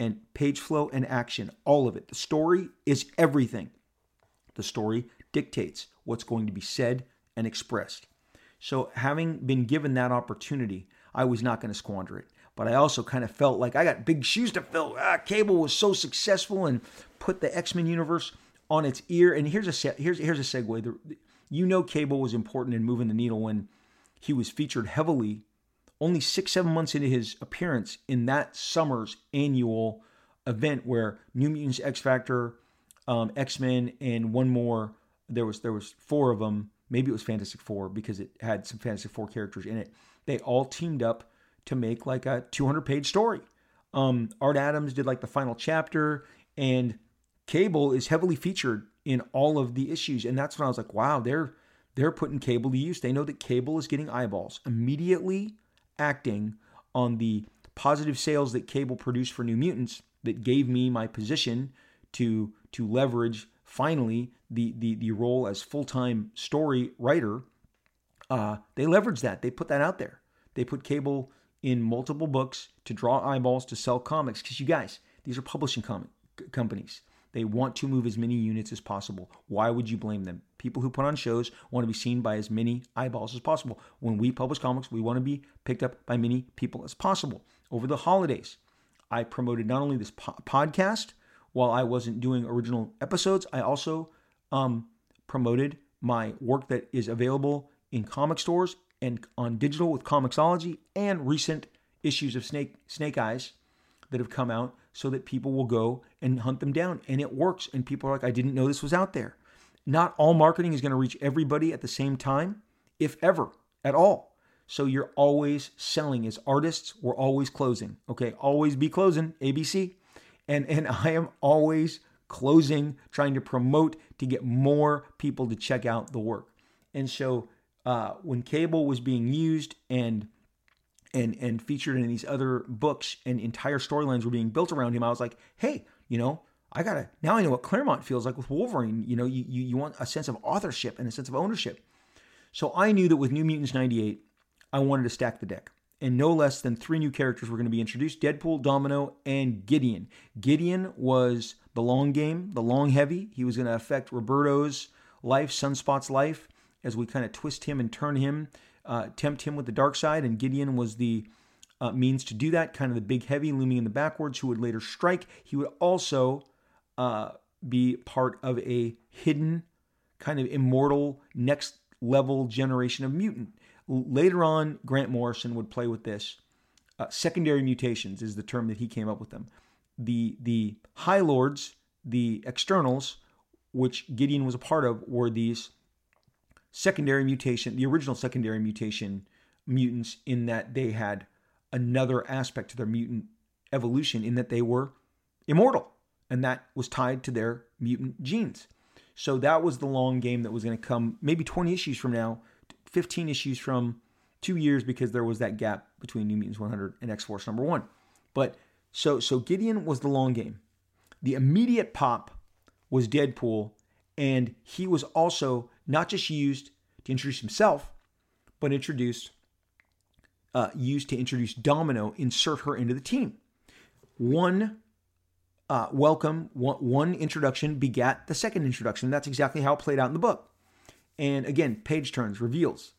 and page flow and action. All of it. The story is everything. The story dictates what's going to be said and expressed. So, having been given that opportunity, I was not going to squander it. But I also kind of felt like I got big shoes to fill. Ah, Cable was so successful and put the X Men universe on its ear. And here's a here's here's a segue. The, you know, Cable was important in moving the needle when he was featured heavily, only six seven months into his appearance in that summer's annual event where New Mutants, X Factor, um, X Men, and one more. There was there was four of them. Maybe it was Fantastic Four because it had some Fantastic Four characters in it they all teamed up to make like a 200 page story. Um, Art Adams did like the final chapter, and Cable is heavily featured in all of the issues. And that's when I was like, wow, they're they're putting Cable to use. They know that Cable is getting eyeballs, immediately acting on the positive sales that Cable produced for New Mutants that gave me my position to to leverage finally the the the role as full time story writer uh, they leverage that. They put that out there. They put cable in multiple books to draw eyeballs to sell comics. Because you guys, these are publishing com- companies. They want to move as many units as possible. Why would you blame them? People who put on shows want to be seen by as many eyeballs as possible. When we publish comics, we want to be picked up by many people as possible. Over the holidays, I promoted not only this po- podcast while I wasn't doing original episodes, I also um, promoted my work that is available in comic stores and on digital with Comixology and recent issues of Snake Snake Eyes that have come out so that people will go and hunt them down and it works and people are like I didn't know this was out there. Not all marketing is going to reach everybody at the same time if ever at all. So you're always selling as artists, we're always closing. Okay? Always be closing, ABC. And and [laughs] I am always closing trying to promote to get more people to check out the work. And so uh, when cable was being used and and and featured in these other books and entire storylines were being built around him, I was like, hey, you know, I gotta now I know what Claremont feels like with Wolverine. You know, you, you you want a sense of authorship and a sense of ownership. So I knew that with New Mutants 98, I wanted to stack the deck. And no less than three new characters were going to be introduced Deadpool, Domino, and Gideon. Gideon was the long game, the long heavy. He was going to affect Roberto's life, Sunspot's life, as we kind of twist him and turn him, uh, tempt him with the dark side. And Gideon was the uh, means to do that, kind of the big heavy looming in the backwards who would later strike. He would also uh, be part of a hidden, kind of immortal next level generation of mutant. Later on, Grant Morrison would play with this. Uh, secondary mutations is the term that he came up with them. The the High Lords, the externals, which Gideon was a part of, were these secondary mutation, the original secondary mutation mutants, in that they had another aspect to their mutant evolution, in that they were immortal, and that was tied to their mutant genes. So that was the long game that was going to come maybe 20 issues from now, 15 issues from two years because there was that gap between New Mutants 100 and X Force number one. But so so Gideon was the long game. The immediate pop was Deadpool, and he was also not just used to introduce himself, but introduced uh, used to introduce Domino, insert her into the team. One uh, welcome, one, one introduction begat the second introduction. That's exactly how it played out in the book. And again, page turns, reveals.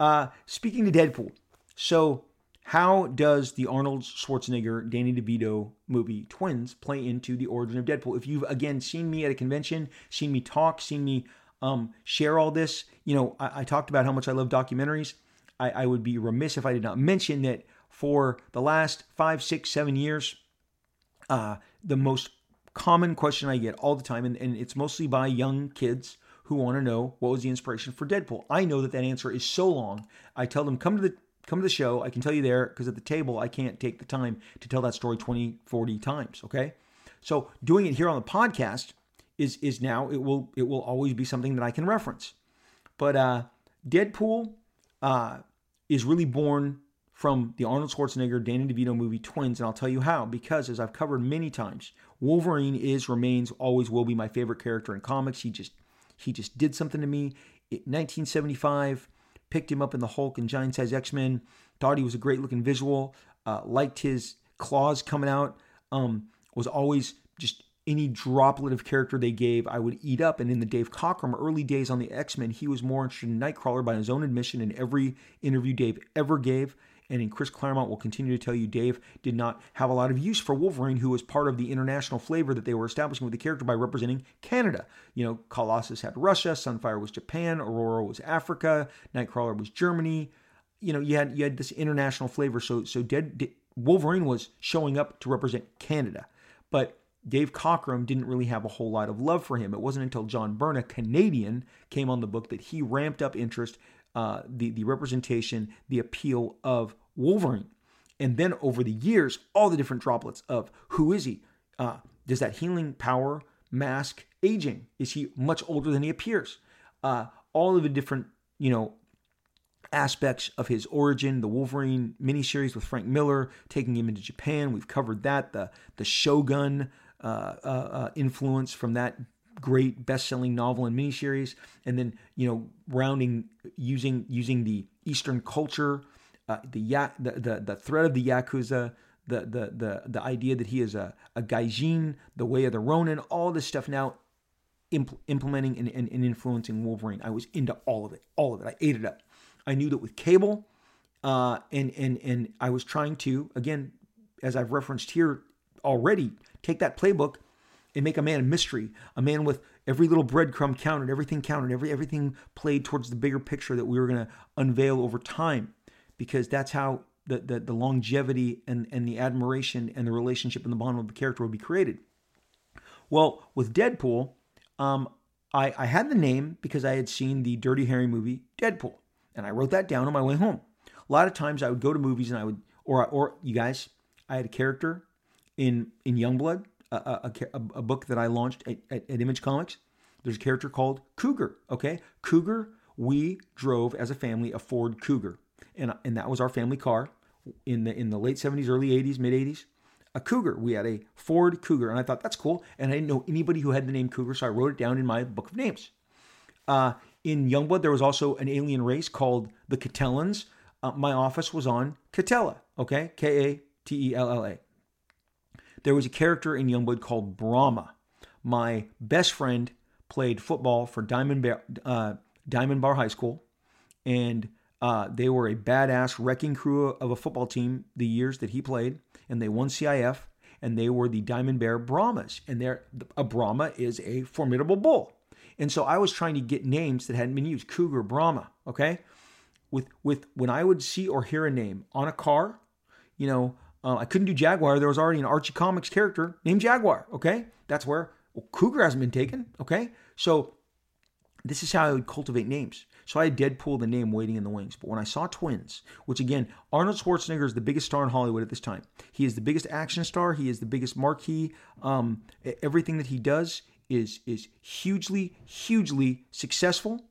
Uh, speaking to Deadpool, so how does the Arnold Schwarzenegger, Danny DeVito movie Twins play into the origin of Deadpool? If you've again seen me at a convention, seen me talk, seen me um, share all this, you know, I, I, talked about how much I love documentaries. I, I would be remiss if I did not mention that for the last five, six, seven years, uh, the most common question I get all the time, and, and it's mostly by young kids who want to know what was the inspiration for Deadpool. I know that that answer is so long. I tell them come to the come to the show. I can tell you there because at the table I can't take the time to tell that story 20, 40 times, okay? So doing it here on the podcast is is now it will it will always be something that I can reference. But uh Deadpool uh is really born from the Arnold Schwarzenegger Danny DeVito movie Twins, and I'll tell you how. Because as I've covered many times, Wolverine is, remains, always will be my favorite character in comics. He just he just did something to me. In 1975, picked him up in the Hulk and Giant Size X Men. Thought he was a great looking visual. Uh, liked his claws coming out. Um, was always just any droplet of character they gave, I would eat up. And in the Dave Cockrum early days on the X Men, he was more interested in Nightcrawler by his own admission in every interview Dave ever gave. And in Chris Claremont will continue to tell you Dave did not have a lot of use for Wolverine, who was part of the international flavor that they were establishing with the character by representing Canada. You know, Colossus had Russia, Sunfire was Japan, Aurora was Africa, Nightcrawler was Germany. You know, you had you had this international flavor. So so Dead, Wolverine was showing up to represent Canada, but Dave Cockrum didn't really have a whole lot of love for him. It wasn't until John Byrne, a Canadian, came on the book that he ramped up interest uh, the the representation, the appeal of Wolverine, and then over the years, all the different droplets of who is he? Uh, does that healing power mask aging? Is he much older than he appears? Uh, all of the different you know aspects of his origin, the Wolverine miniseries with Frank Miller, taking him into Japan. We've covered that. The the Shogun influence from that great best-selling novel and miniseries, and then you know rounding using using the Eastern culture, uh, the, ya- the the the threat of the yakuza, the the the the idea that he is a a gaijin, the way of the Ronin, all this stuff now impl- implementing and, and, and influencing Wolverine. I was into all of it, all of it. I ate it up. I knew that with Cable, uh, and and and I was trying to again, as I've referenced here already, take that playbook and make a man a mystery, a man with every little breadcrumb counted, everything counted, every everything played towards the bigger picture that we were going to unveil over time, because that's how the, the, the longevity and, and the admiration and the relationship and the bond of the character would be created. Well, with Deadpool, um, I, I had the name because I had seen the Dirty Harry movie Deadpool, and I wrote that down on my way home. A lot of times I would go to movies and I would, or or you guys, I had a character in in Youngblood a, a, a book that I launched at, at, at Image Comics. There's a character called Cougar. Okay, Cougar. We drove as a family a Ford Cougar, and and that was our family car in the in the late 70s, early 80s, mid 80s. a Cougar. We had a Ford Cougar, and I thought that's cool. And I didn't know anybody who had the name Cougar, so I wrote it down in my book of names. Uh, in Youngblood, there was also an alien race called the Katellans. Uh, my office was on Katella, okay? K A T E L L A. There was a character in Youngblood called Brahma. My best friend played football for Diamond Bar, uh, Diamond Bar High School, and uh, they were a badass wrecking crew of a football team the years that he played, and they won CIF, and they were the Diamond Bar Brahmas. And they a Brahma is a formidable bull. And so I was trying to get names that hadn't been used. Cougar, Brahma, okay? With with when I would see or hear a name on a car, you know, uh, I couldn't do Jaguar. There was already an Archie Comics character named Jaguar, okay? That's where well, Cougar hasn't been taken, okay? So this is how I would cultivate names. So I had Deadpool, the name waiting in the wings. But when I saw Twins, which again, Arnold Schwarzenegger is the biggest star in Hollywood at this time. He is the biggest action star. He is the biggest marquee. Um, everything that he does is is hugely, hugely successful.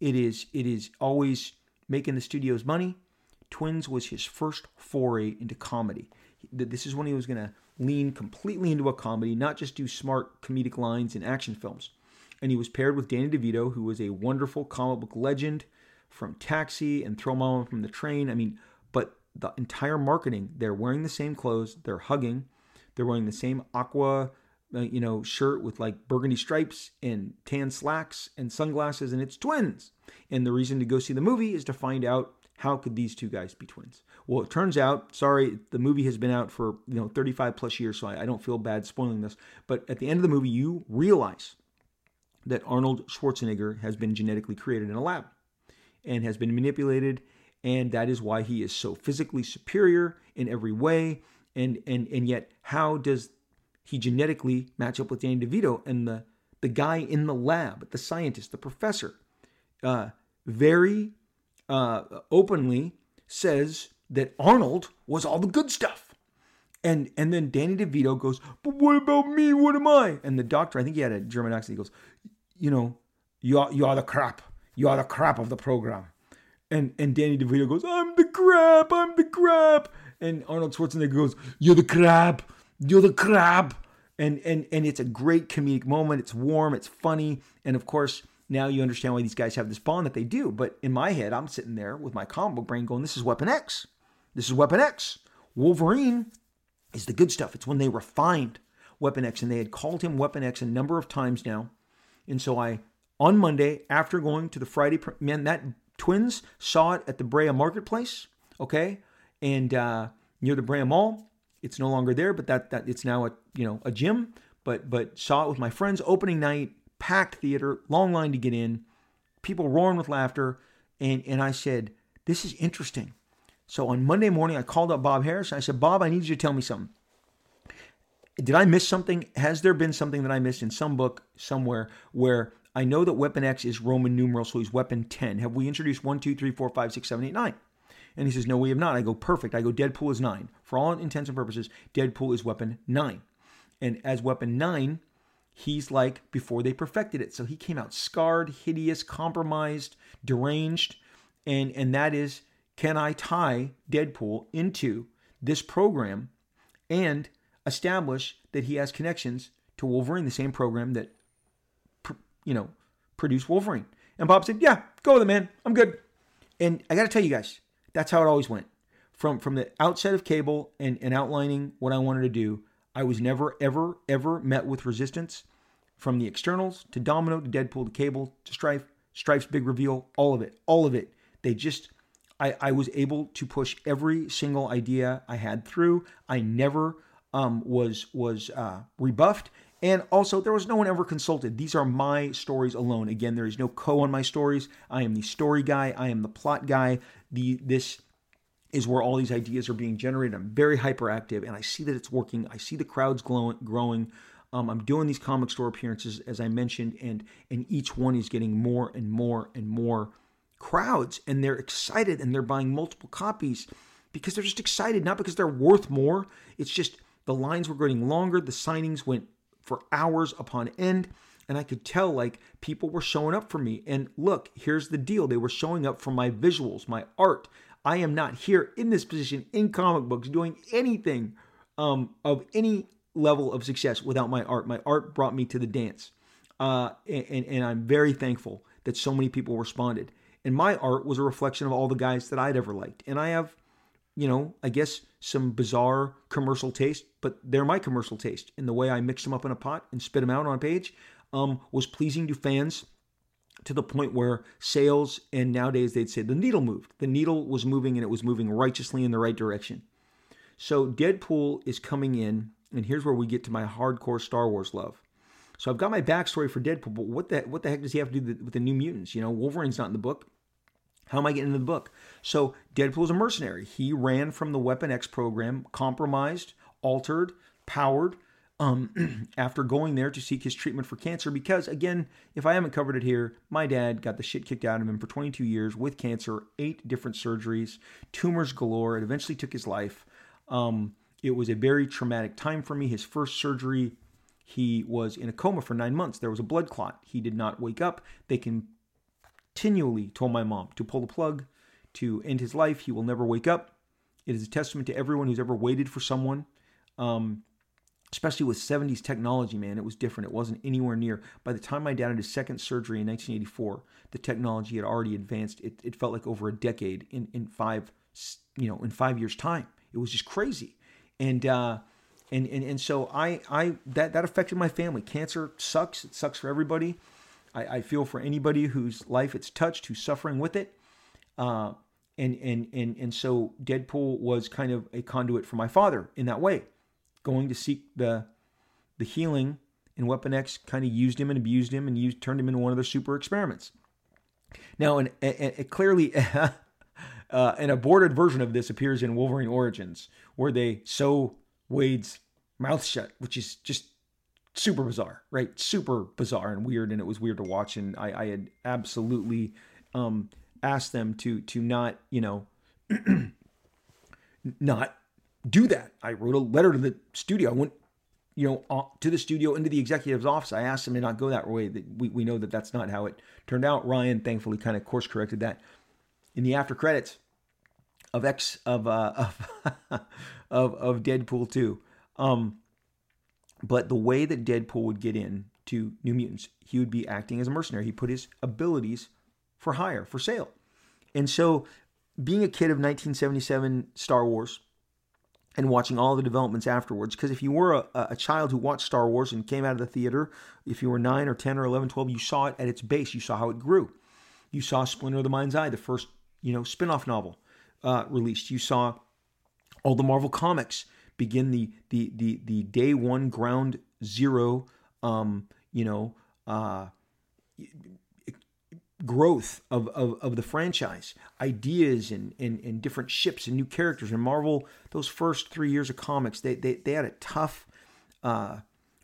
It is it is always making the studios money. Twins was his first foray into comedy. This is when he was going to lean completely into a comedy, not just do smart comedic lines in action films and he was paired with Danny DeVito, who was a wonderful comic book legend from Taxi and Throw Mama from the Train. I mean, but the entire marketing, they're wearing the same clothes, they're hugging, they're wearing the same aqua, uh, you know, shirt with like burgundy stripes and tan slacks and sunglasses, and it's twins. And the reason to go see the movie is to find out how could these two guys be twins? Well, it turns out, sorry, the movie has been out for you know 35 plus years, so I, I don't feel bad spoiling this. But at the end of the movie, you realize that Arnold Schwarzenegger has been genetically created in a lab and has been manipulated and that is why he is so physically superior in every way and and and yet how does he genetically match up with Danny DeVito and the the guy in the lab the scientist the professor uh, very uh, openly says that Arnold was all the good stuff and and then Danny DeVito goes, but what about me? What am I? And the doctor, I think he had a German accent. He goes, you know, you are you are the crap. You are the crap of the program. And and Danny DeVito goes, I'm the crap. I'm the crap. And Arnold Schwarzenegger goes, You're the crap. You're the crap. And and and it's a great comedic moment. It's warm. It's funny. And of course, now you understand why these guys have this bond that they do. But in my head, I'm sitting there with my comic book brain going, This is Weapon X. This is Weapon X. Wolverine is the good stuff. It's when they refined Weapon X, and they had called him Weapon X a number of times now. And so I, on Monday, after going to the Friday, man, that twins saw it at the Brea Marketplace, okay, and uh, near the Brea Mall. It's no longer there, but that that it's now a you know a gym. But but saw it with my friends. Opening night, packed theater, long line to get in, people roaring with laughter, and and I said, this is interesting. So on Monday morning, I called up Bob Harras. I said, Bob, I need you to tell me something did I miss something? Has there been something that I missed in some book somewhere where I know that Weapon X is Roman numeral, so he's Weapon 10. Have we introduced 1, 2, 3, 4, 5, 6, 7, 8, 9? And he says, No, we have not. I go, Perfect. I go, Deadpool is 9. For all intents and purposes, Deadpool is Weapon 9. And as Weapon 9, he's like before they perfected it. So he came out scarred, hideous, compromised, deranged. And, and that is, can I tie Deadpool into this program and establish that he has connections to Wolverine, the same program that, you know, produced Wolverine. And Bob said, "Yeah, go with it, man. I'm good." And I got to tell you guys, that's how it always went. From from the outset of Cable and, and outlining what I wanted to do, I was never, ever, ever met with resistance from the externals to Domino to Deadpool to Cable to Strife, Strife's big reveal, all of it, all of it. They just, I, I was able to push every single idea I had through. I never um, was was uh, rebuffed. And also, there was no one ever consulted. These are my stories alone. Again, there is no co on my stories. I am the story guy. I am the plot guy. The this is where all these ideas are being generated. I'm very hyperactive, and I see that it's working. I see the crowds glowing, growing. Um, I'm doing these comic store appearances, as I mentioned, and and each one is getting more and more and more crowds, and they're excited, and they're buying multiple copies because they're just excited, not because they're worth more. It's just the lines were getting longer. The signings went for hours upon end. And I could tell like people were showing up for me. And look, here's the deal they were showing up for my visuals, my art. I am not here in this position in comic books doing anything um, of any level of success without my art. My art brought me to the dance. Uh, and, and I'm very thankful that so many people responded. And my art was a reflection of all the guys that I'd ever liked. And I have, you know, I guess some bizarre commercial taste, but they're my commercial taste. And the way I mixed them up in a pot and spit them out on a page um, was pleasing to fans to the point where sales and nowadays they'd say the needle moved. The needle was moving and it was moving righteously in the right direction. So Deadpool is coming in, and here's where we get to my hardcore Star Wars love. So I've got my backstory for Deadpool, but what the what the heck does he have to do with the New Mutants? You know, Wolverine's not in the book. How am I getting into the book? So Deadpool is a mercenary. He ran from the Weapon X program, compromised, altered, powered, um, [clears throat] after going there to seek his treatment for cancer. Because, again, if I haven't covered it here, my dad got the shit kicked out of him for 22 years with cancer, eight different surgeries, tumors galore. It eventually took his life. Um, it was a very traumatic time for me. His first surgery, he was in a coma for nine months. There was a blood clot. He did not wake up. They continually told my mom to pull the plug, to end his life. He will never wake up. It is a testament to everyone who's ever waited for someone. Um, especially with 70s technology, man, it was different. It wasn't anywhere near. By the time my dad had his second surgery in 1984, the technology had already advanced. It, it felt like over a decade in, in five, you know, in five years' time. It was just crazy. And, uh, and, and, and so I, I, that, that affected my family. Cancer sucks. It sucks for everybody. I, I feel for anybody whose life it's touched, who's suffering with it. Uh, and, and, and, and so Deadpool was kind of a conduit for my father in that way going to seek the the healing, and Weapon X kind of used him and abused him and used, turned him into one of their super experiments. Now, and, clearly, [laughs] uh, an aborted version of this appears in Wolverine Origins, where they sew Wade's mouth shut, which is just super bizarre, right? Super bizarre and weird, and it was weird to watch. And I, I had absolutely um, asked them to to not, you know, [clears throat] not do that. I wrote a letter to the studio. I went, you know, to the studio into the executive's office. I asked them to not go that way. We, we know that that's not how it turned out. Ryan thankfully kind of course corrected that in the after credits of X of uh, [laughs] of of, of Deadpool 2. Um, but the way that Deadpool would get in to New Mutants, he would be acting as a mercenary. He put his abilities for hire, for sale. And so, being a kid of 1977 Star Wars, and watching all the developments afterwards. Because if you were a, a, child who watched Star Wars and came out of the theater, if you were 9 or 10 or 11, 12, you saw it at its base. You saw how it grew. You saw Splinter of the Mind's Eye, the first, you know, spin-off novel uh, released. You saw all the Marvel comics begin the the the, the day one ground zero, um, you know, uh, growth of, of, of the franchise, ideas and, and, and different ships and new characters. And Marvel, those first three years of comics, they, they, they had a tough, uh,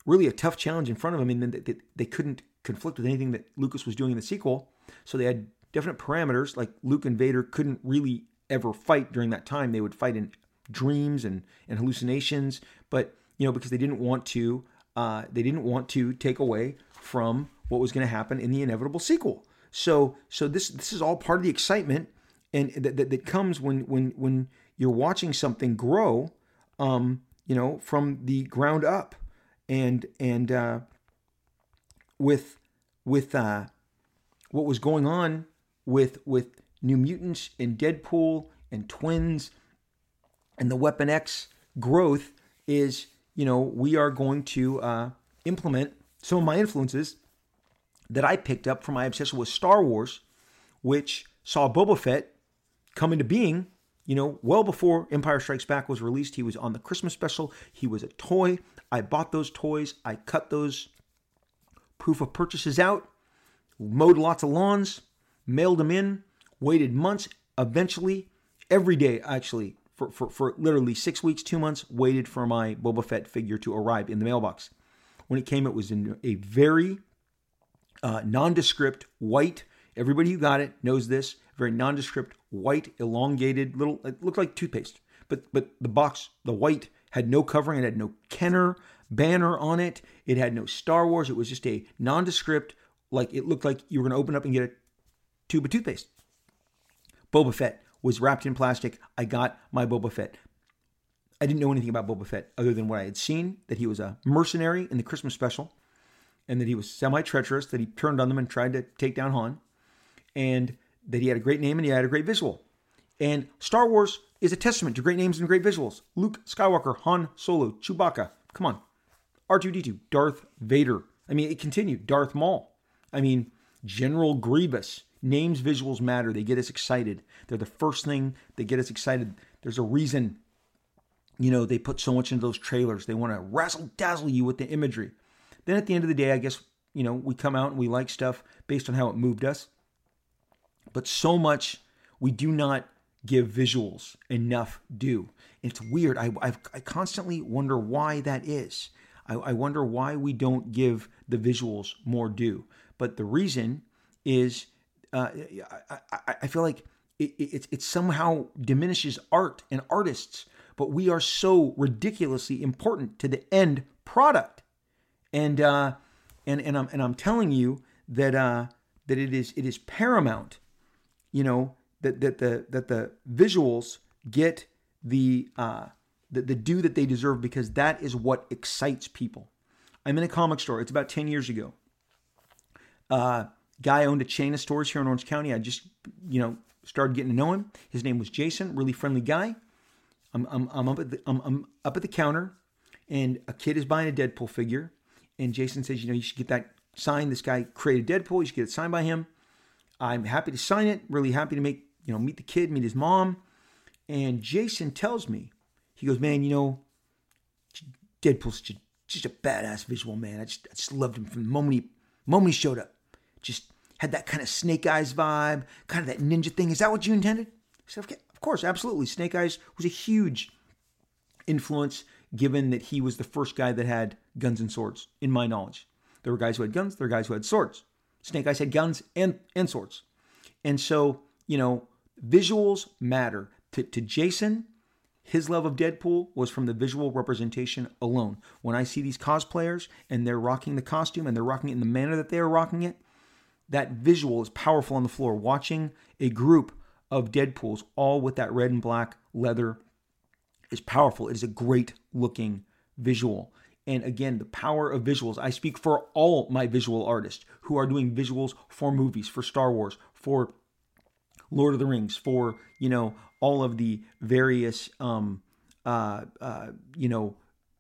really a tough challenge in front of them. I mean, they, they couldn't conflict with anything that Lucas was doing in the sequel. So they had definite parameters, like Luke and Vader couldn't really ever fight during that time. They would fight in dreams and, and hallucinations, but, you know, because they didn't want to, uh, they didn't want to take away from what was going to happen in the inevitable sequel. So so this this is all part of the excitement and that, that, that comes when when when you're watching something grow, um, you know, from the ground up, and and uh, with with uh, what was going on with with New Mutants and Deadpool and Twins and the Weapon X growth is you know we are going to uh, implement some of my influences that I picked up from my obsession with Star Wars, which saw Boba Fett come into being, you know, well before Empire Strikes Back was released. He was on the Christmas special. He was a toy. I bought those toys. I cut those proof of purchases out, mowed lots of lawns, mailed them in, waited months. Eventually, every day, actually, for, for, for literally six weeks, two months, waited for my Boba Fett figure to arrive in the mailbox. When it came, it was in a very uh, nondescript, white. Everybody who got it knows this. Very nondescript, white, elongated little. It looked like toothpaste, but but the box, the white, had no covering. It had no Kenner banner on it. It had no Star Wars. It was just a nondescript. Like it looked like you were going to open up and get a tube of toothpaste. Boba Fett was wrapped in plastic. I got my Boba Fett. I didn't know anything about Boba Fett other than what I had seen that he was a mercenary in the Christmas special and that he was semi treacherous, that he turned on them and tried to take down Han, and that he had a great name and he had a great visual. And Star Wars is a testament to great names and great visuals. Luke Skywalker, Han Solo, Chewbacca. Come on. R2D2, Darth Vader. I mean, it continued. Darth Maul. I mean, General Grievous. Names, visuals matter. They get us excited. They're the first thing that get us excited. There's a reason, you know, they put so much into those trailers. They want to razzle dazzle you with the imagery. Then at the end of the day, I guess, you know, we come out and we like stuff based on how it moved us. But so much we do not give visuals enough due. It's weird. I, I've, i constantly wonder why that is. I, I wonder why we don't give the visuals more due. But the reason is uh, I, I, feel like it, it, it somehow diminishes art and artists, but we are so ridiculously important to the end product. And uh, and and I'm and I'm telling you that uh, that it is it is paramount, you know, that that the that the visuals get the uh, the, the due that they deserve because that is what excites people. I'm in a comic store. It's about 10 years ago. Uh, guy owned a chain of stores here in Orange County. I just, you know, started getting to know him. His name was Jason, really friendly guy. I'm, I'm, I'm, up, at the, I'm, I'm up at the counter, and a kid is buying a Deadpool figure. And Jason says, you know, you should get that signed. This guy created Deadpool. You should get it signed by him. I'm happy to sign it. Really happy to make, you know, meet the kid, meet his mom. And Jason tells me, he goes, man, you know, Deadpool's just, just a badass visual, man. I just, I just loved him from the moment he, moment he showed up just had that kind of Snake Eyes vibe, kind of that ninja thing. Is that what you intended? I said, okay, of course, absolutely. Snake Eyes was a huge influence given that he was the first guy that had guns and swords, in my knowledge. There were guys who had guns, there were guys who had swords. Snake Eyes had guns and, and swords. And so, you know, visuals matter. To, to Jason, his love of Deadpool was from the visual representation alone. When I see these cosplayers and they're rocking the costume and they're rocking it in the manner that they are rocking it, that visual is powerful on the floor. Watching a group of Deadpools all with that red and black leather is powerful. It is a great looking visual. And again, the power of visuals. I speak for all my visual artists who are doing visuals for movies, for Star Wars, for Lord of the Rings, for, you know, all of the various, um, uh, uh, you know,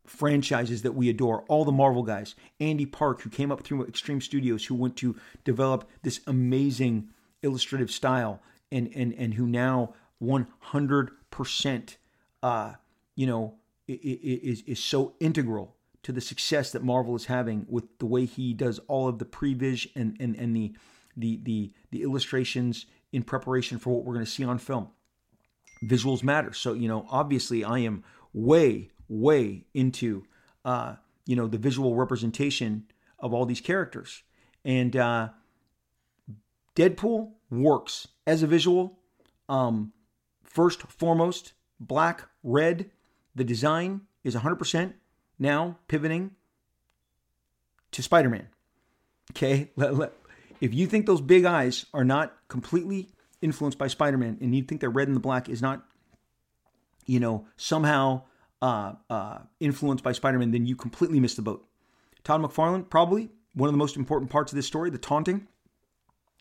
franchises that we adore, all the Marvel guys, Andy Park, who came up through Extreme Studios, who went to develop this amazing illustrative style, and and and who now 100%, uh, you know, is is so integral to the success that Marvel is having with the way he does all of the previs and and and the the the the illustrations in preparation for what we're going to see on film. Visuals matter. So, you know, obviously I am way way into uh, you know the visual representation of all these characters. And uh, Deadpool works as a visual. Um, first, foremost, black, red. The design is 100% now pivoting to Spider Man. Okay? [laughs] if you think those big eyes are not completely influenced by Spider Man and you think that red and the black is not, you know, somehow uh, uh, influenced by Spider Man, then you completely missed the boat. Todd McFarlane, probably one of the most important parts of this story, the taunting.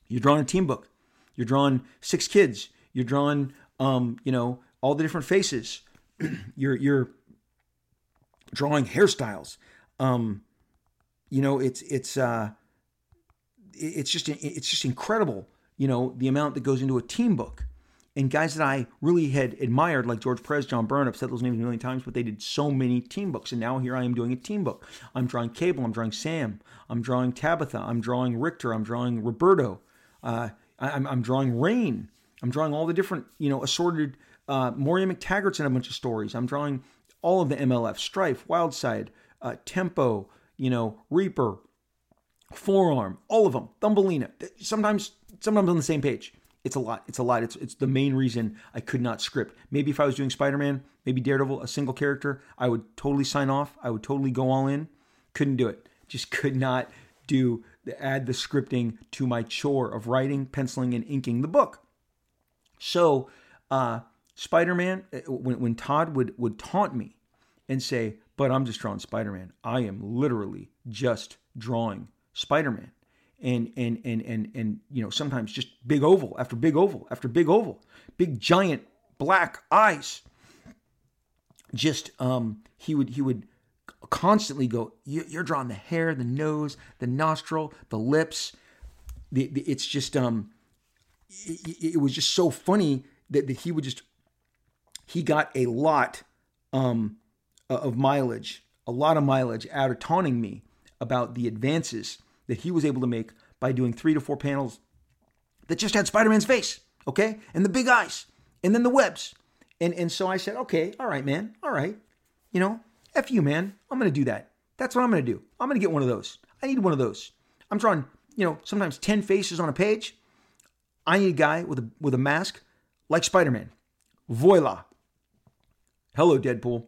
You're drawing a team book. You're drawing six kids. You're drawing, um, you know, all the different faces. [clears throat] you're you're drawing hairstyles. Um, you know, it's it's uh, it's just it's just incredible. You know, the amount that goes into a team book and guys that I really had admired, like George Perez, John Byrne, I've said those names a million times, but they did so many team books. And now here I am doing a team book. I'm drawing Cable, I'm drawing Sam, I'm drawing Tabitha, I'm drawing Rictor, I'm drawing Roberto, uh, I'm, I'm, drawing Rahne. I'm drawing all the different, you know, assorted. Uh, Moira MacTaggert's in a bunch of stories. I'm drawing all of the MLF, Strife, Wildside, uh, Tempo, you know, Reaper, Forearm, all of them, Thumbelina. Sometimes, sometimes on the same page it's a lot. It's a lot. It's it's the main reason I could not script. Maybe if I was doing Spider-Man, maybe Daredevil, a single character, I would totally sign off. I would totally go all in. Couldn't do it. Just [laughs] could not do the add the scripting to my chore of writing, penciling, and inking the book. So, uh, Spider-Man, uh, when, when Todd would would taunt me and say, "But I'm just drawing Spider-Man. I am literally just drawing Spider-Man." And and and and and you know, sometimes just big oval after big oval after big oval, big giant black eyes. Just um, he would he would constantly go, "You're drawing the hair, the nose, the nostril, the lips." The, the, it's just um, it, it was just so funny that, that he would just he got a lot um, of mileage, a lot of mileage out of taunting me about the advances that he was able to make by doing three to four panels that just had Spider-Man's face, okay, and the big eyes, and then the webs, and and so I said, okay, all right, man, all right, you know, f you, man, I'm gonna do that. That's what I'm gonna do. I'm gonna get one of those. I need one of those. I'm drawing, you know, sometimes ten faces on a page. I need a guy with a with a mask like Spider-Man. Voila. Hello, Deadpool.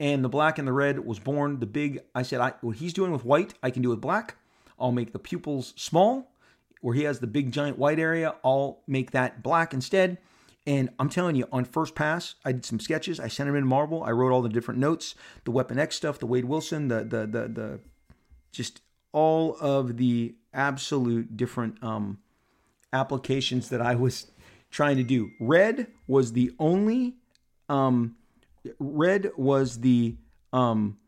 And the black and the red was born. The big, I said, I, what he's doing with white, I can do with black. I'll make the pupils small. Where he has the big giant white area, I'll make that black instead. And I'm telling you, on first pass, I did some sketches. I sent them in Marvel. I wrote all the different notes, the Weapon X stuff, the Wade Wilson, the the the the, just all of the absolute different um, applications that I was trying to do. Red was the only um, red was the um,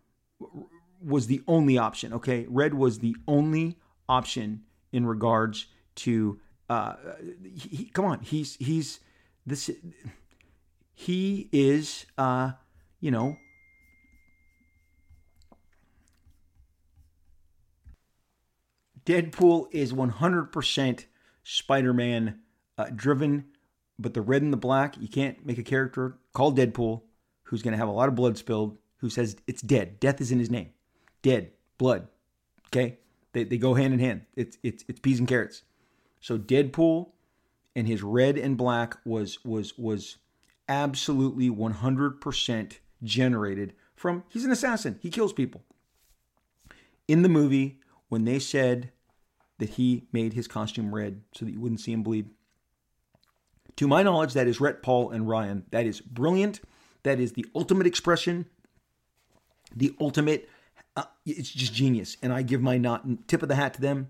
was the only option. Okay, red was the only option in regards to. Uh, he, come on, he's he's this. He is, uh, you know, Deadpool is 100% Spider Man uh, driven, but the red and the black, you can't make a character called Deadpool who's going to have a lot of blood spilled, who says it's dead. Death is in his name. Dead, blood. Okay? They, they go hand in hand. It's, it's, it's peas and carrots. So Deadpool and his red and black was was was absolutely 100% generated from he's an assassin. He kills people. In the movie when they said that he made his costume red so that you wouldn't see him bleed. To my knowledge, that is Rhett, Paul, and Ryan. That is brilliant. That is the ultimate expression, the ultimate. Uh, it's just genius, and I give my not tip of the hat to them.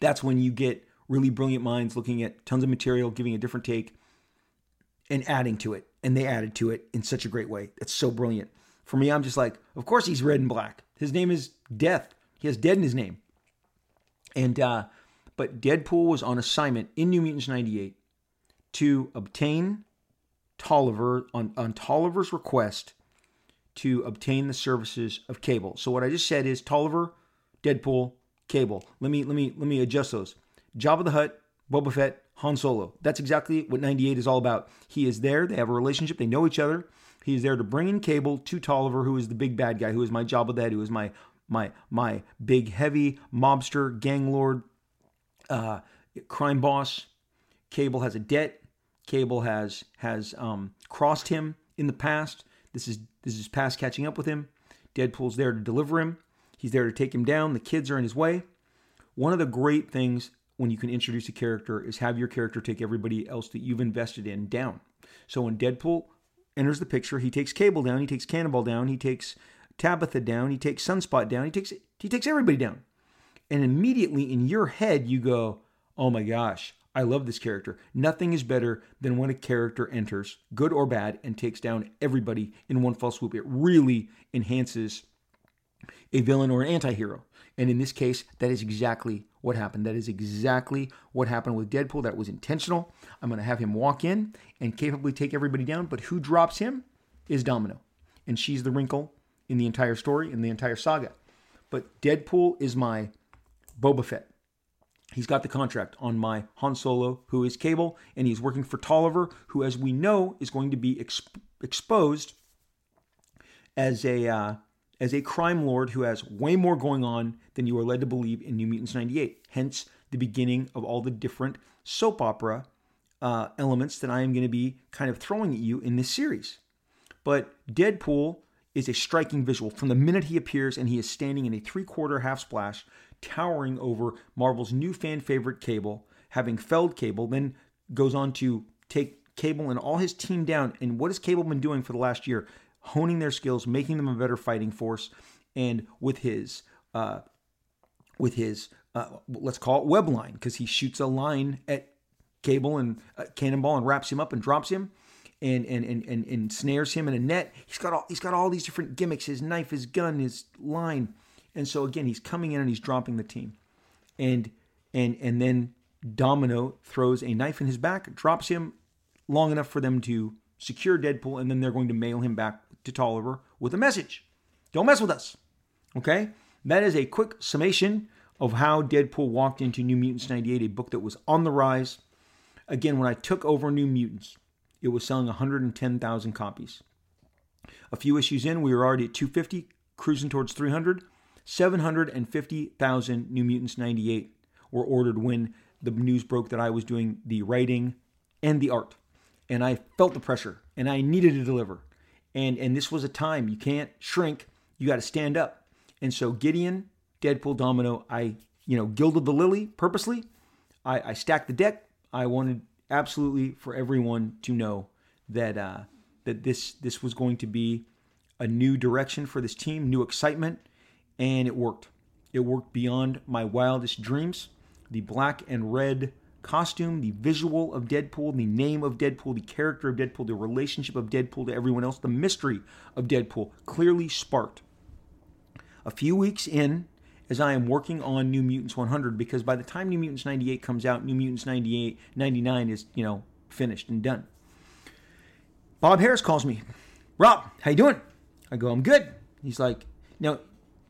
That's when you get really brilliant minds looking at tons of material, giving a different take, and adding to it. And they added to it in such a great way. It's so brilliant. For me, I'm just like, of course he's red and black. His name is Death. He has dead in his name. And uh, but Deadpool was on assignment in New Mutants 98 to obtain Tolliver on, on Tolliver's request to obtain the services of Cable. So what I just said is Tolliver, Deadpool, Cable. Let me let me let me adjust those. Jabba the Hutt, Boba Fett, Han Solo. That's exactly what 98 is all about. He is there, they have a relationship, they know each other. He is there to bring in Cable to Tolliver, who is the big bad guy, who is my Jabba the Hutt, who is my my my big heavy mobster gang lord uh, crime boss cable has a debt cable has has um, crossed him in the past. This is this is past catching up with him. Deadpool's there to deliver him. He's there to take him down. The kids are in his way. One of the great things when you can introduce a character is have your character take everybody else that you've invested in down. So when deadpool enters the picture he takes cable down he takes cannonball down he takes Tabitha down, he takes Sunspot down, he takes he takes everybody down. And immediately in your head you go, "Oh my gosh, I love this character. Nothing is better than when a character enters, good or bad, and takes down everybody in one fell swoop. It really enhances a villain or an anti-hero. And in this case, that is exactly what happened. That is exactly what happened with Deadpool. That was intentional. I'm going to have him walk in and capably take everybody down, but who drops him is Domino. And she's the wrinkle in the entire story, in the entire saga. But Deadpool is my Boba Fett. He's got the contract on my Han Solo, who is Cable, and he's working for Tolliver, who, as we know, is going to be exp- exposed as a uh, as a crime lord who has way more going on than you are led to believe in New Mutants '98. Hence, the beginning of all the different soap opera uh, elements that I am going to be kind of throwing at you in this series. But Deadpool is a striking visual from the minute he appears and he is standing in a three quarter half splash, towering over Marvel's new fan favorite Cable, having felled Cable, then goes on to take Cable and all his team down. And what has Cable been doing for the last year? Honing their skills, making them a better fighting force, and with his uh, with his uh, let's call it web line because he shoots a line at Cable and uh, Cannonball and wraps him up and drops him. And, and, and, and, and snares him in a net. He's got all he's got all these different gimmicks: his knife, his gun, his line, and so again, he's coming in and he's dropping the team, and and and then Domino throws a knife in his back, drops him long enough for them to secure Deadpool, and then they're going to mail him back to Tolliver with a message Don't mess with us. Okay? That is a quick summation of how Deadpool walked into New Mutants 98, a book that was on the rise. Again, when I took over New Mutants, it was selling 110,000 copies. A few issues in, we were already at 250, cruising towards 300. 750,000 New Mutants 98 were ordered when the news broke that I was doing the writing and the art. And I felt the pressure and I needed to deliver. And and this was a time you can't shrink, you got to stand up. And so Gideon, Deadpool, Domino, I you know gilded the lily purposely. I, I stacked the deck. I wanted absolutely for everyone to know that uh, that this this was going to be a new direction for this team, new excitement, and it worked. It worked beyond my wildest dreams the black and red costume, the visual of Deadpool, the name of Deadpool, the character of Deadpool, the relationship of Deadpool to everyone else, the mystery of Deadpool clearly sparked. A few weeks in, as I am working on New Mutants 100, because by the time New Mutants 98 comes out, New Mutants 98, 99 is, you know, finished and done. Bob Harras calls me. Rob, how you doing? I go, I'm good. He's like, now,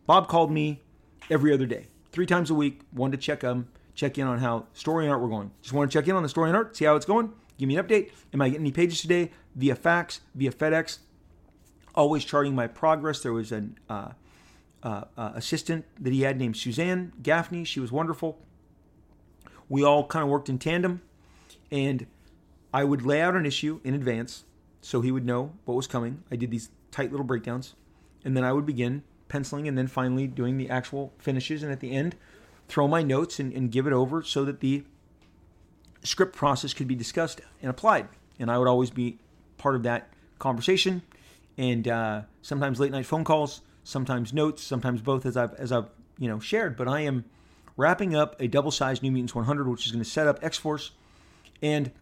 Bob called me every other day, three times a week, wanted to check um, check in on how story and art were going. Just want to check in on the story and art, see how it's going. Give me an update. Am I getting any pages today via fax, via FedEx? Always charting my progress. There was an uh, uh, uh, assistant that he had named Suzanne Gaffney. She was wonderful. We all kind of worked in tandem, and I would lay out an issue in advance so he would know what was coming. I did these tight little breakdowns, and then I would begin penciling and then finally doing the actual finishes. And at the end, throw my notes and, and give it over so that the script process could be discussed and applied. And I would always be part of that conversation. And uh, sometimes late night phone calls, sometimes notes, sometimes both, as I've as I've you know shared. But I am wrapping up a double-sized New Mutants 100, which is going to set up X Force, and